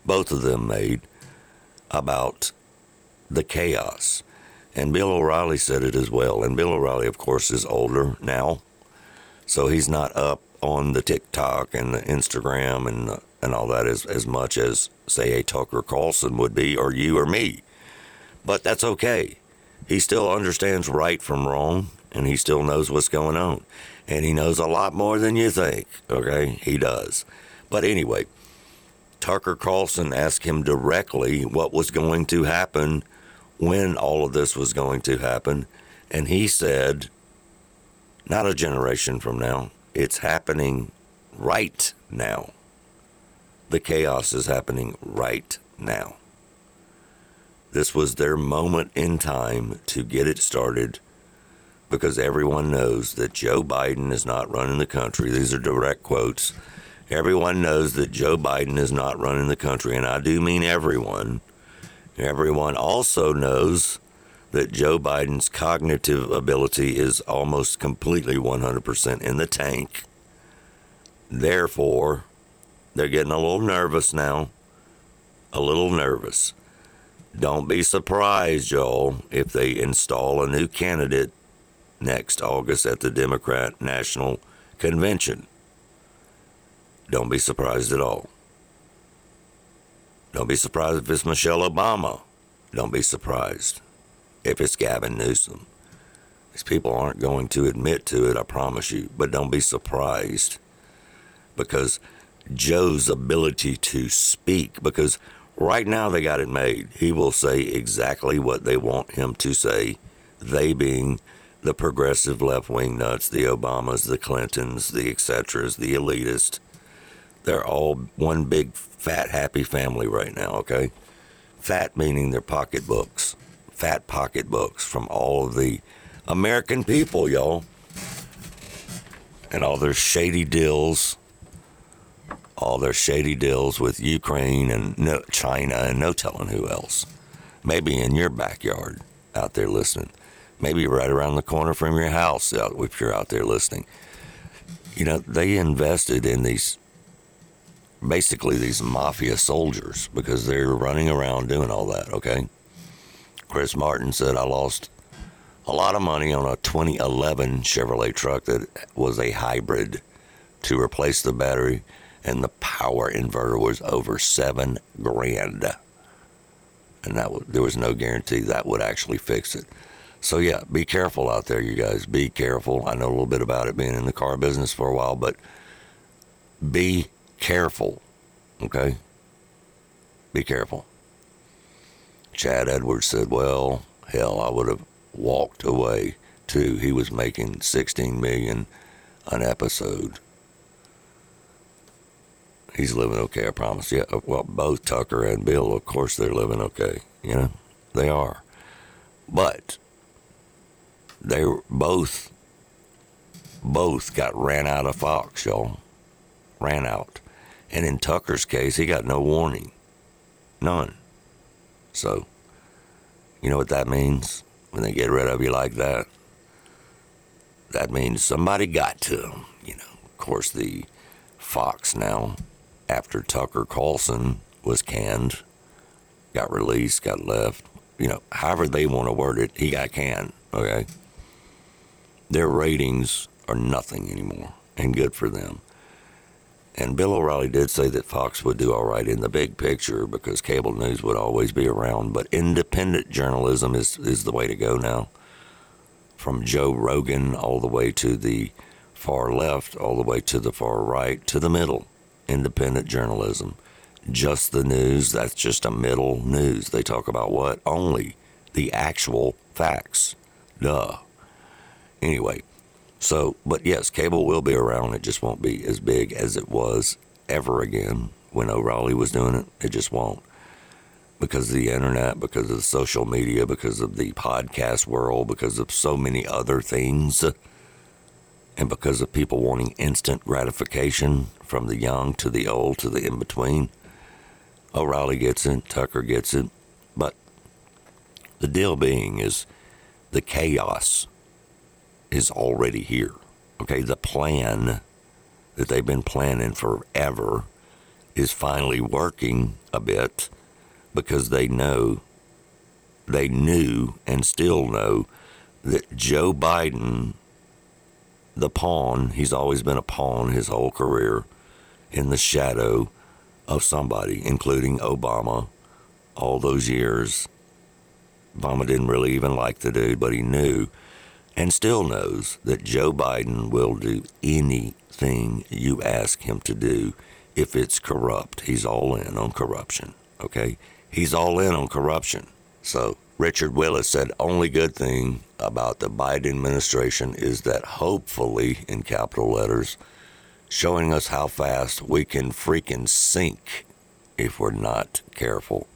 both of them made about the chaos. And Bill O'Reilly said it as well. And Bill O'Reilly, of course, is older now, so he's not up on the TikTok and the Instagram and and all that as as much as say a Tucker Carlson would be, or you or me. But that's okay. He still understands right from wrong, and he still knows what's going on, and he knows a lot more than you think. Okay, he does. But anyway, Tucker Carlson asked him directly what was going to happen when all of this was going to happen. And he said, not a generation from now, it's happening right now. The chaos is happening right now. This was their moment in time to get it started because everyone knows that Joe Biden is not running the country. These are direct quotes. Everyone knows that Joe Biden is not running the country, and I do mean everyone. Everyone also knows that Joe Biden's cognitive ability is almost completely 100% in the tank. Therefore, they're getting a little nervous now. A little nervous. Don't be surprised, Joel, if they install a new candidate next August at the Democrat National Convention. Don't be surprised at all. Don't be surprised if it's Michelle Obama. Don't be surprised if it's Gavin Newsom. These people aren't going to admit to it, I promise you. But don't be surprised because Joe's ability to speak, because right now they got it made. He will say exactly what they want him to say, they being the progressive left wing nuts, the Obamas, the Clintons, the et ceteras, the elitist. They're all one big fat happy family right now, okay? Fat meaning their pocketbooks. Fat pocketbooks from all of the American people, y'all. And all their shady deals, all their shady deals with Ukraine and China and no telling who else. Maybe in your backyard out there listening. Maybe right around the corner from your house if you're out there listening. You know, they invested in these basically these mafia soldiers because they're running around doing all that, okay? Chris Martin said, I lost a lot of money on a 2011 Chevrolet truck that was a hybrid to replace the battery, and the power inverter was over seven grand. And that there was no guarantee that would actually fix it. So, yeah, be careful out there, you guys. Be careful. I know a little bit about it being in the car business for a while, but be careful, okay? Be careful. Chad Edwards said, Well, hell, I would have walked away too. He was making 16 million an episode. He's living okay, I promise. Yeah, uh, well, both Tucker and Bill, of course, they're living okay. You know, they are. But they both both got ran out of Fox, y'all. Ran out. And in Tucker's case, he got no warning. None. So, you know what that means when they get rid of you like that? That means somebody got to him. You know, of course, the Fox now, after Tucker Carlson was canned, got released, got left, you know, however they want to word it, he got canned, okay? Their ratings are nothing anymore, and good for them. And Bill O'Reilly did say that Fox would do all right in the big picture because cable news would always be around. But independent journalism is, is the way to go now. From Joe Rogan all the way to the far left, all the way to the far right, to the middle. Independent journalism. Just the news, that's just a middle news. They talk about what? Only the actual facts. Duh. Anyway, so, but yes, cable will be around. It just won't be as big as it was ever again when O'Reilly was doing it. It just won't. Because of the internet, because of social media, because of the podcast world, because of so many other things, and because of people wanting instant gratification from the young to the old to the in between. O'Reilly gets it, Tucker gets it. But the deal being is the chaos is already here. Okay, the plan that they've been planning forever is finally working a bit because they know, they knew and still know that Joe Biden, the pawn, he's always been a pawn his whole career in the shadow of somebody, including Obama, all those years. Obama didn't really even like the dude, but he knew and still knows that Joe Biden will do anything you ask him to do if it's corrupt. He's all in on corruption, okay? He's all in on corruption. So, Richard Willis said, only good thing about the Biden administration is that hopefully, in capital letters, showing us how fast we can freaking sink if we're not careful.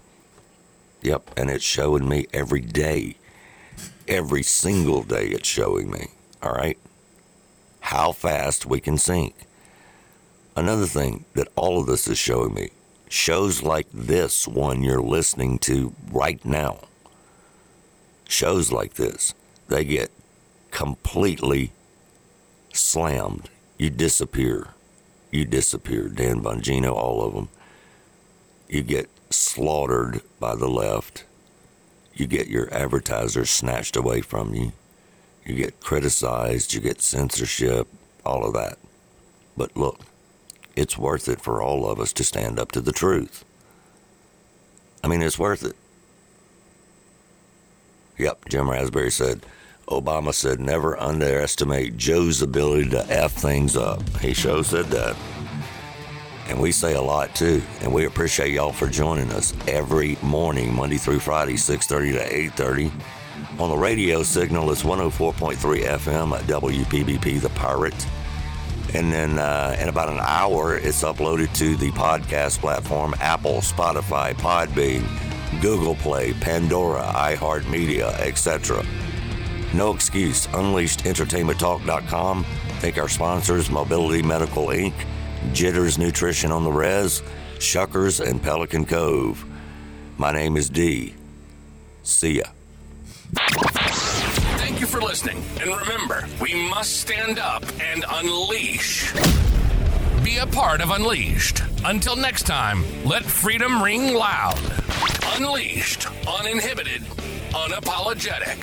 Yep, and it's showing me every day every single day it's showing me, all right? How fast we can sink. Another thing that all of this is showing me shows like this one you're listening to right now, shows like this, they get completely slammed. You disappear. You disappear. Dan Bongino, all of them. You get slaughtered by the left you get your advertisers snatched away from you. You get criticized, you get censorship, all of that. But look, it's worth it for all of us to stand up to the truth. I mean, it's worth it. Yep, Jim Raspberry said, Obama said, never underestimate Joe's ability to F things up. He sure said that. And we say a lot too. And we appreciate y'all for joining us every morning, Monday through Friday, 6.30 to 8.30. On the radio signal, it's 104.3 FM at WPBP The Pirate. And then uh, in about an hour, it's uploaded to the podcast platform Apple, Spotify, Podbean, Google Play, Pandora, iHeartMedia, etc. No excuse. UnleashedEntertainmentTalk.com. Thank our sponsors, Mobility Medical Inc., Jitters Nutrition on the Res, Shuckers, and Pelican Cove. My name is D. See ya. Thank you for listening. And remember, we must stand up and unleash. Be a part of Unleashed. Until next time, let freedom ring loud. Unleashed, uninhibited, unapologetic.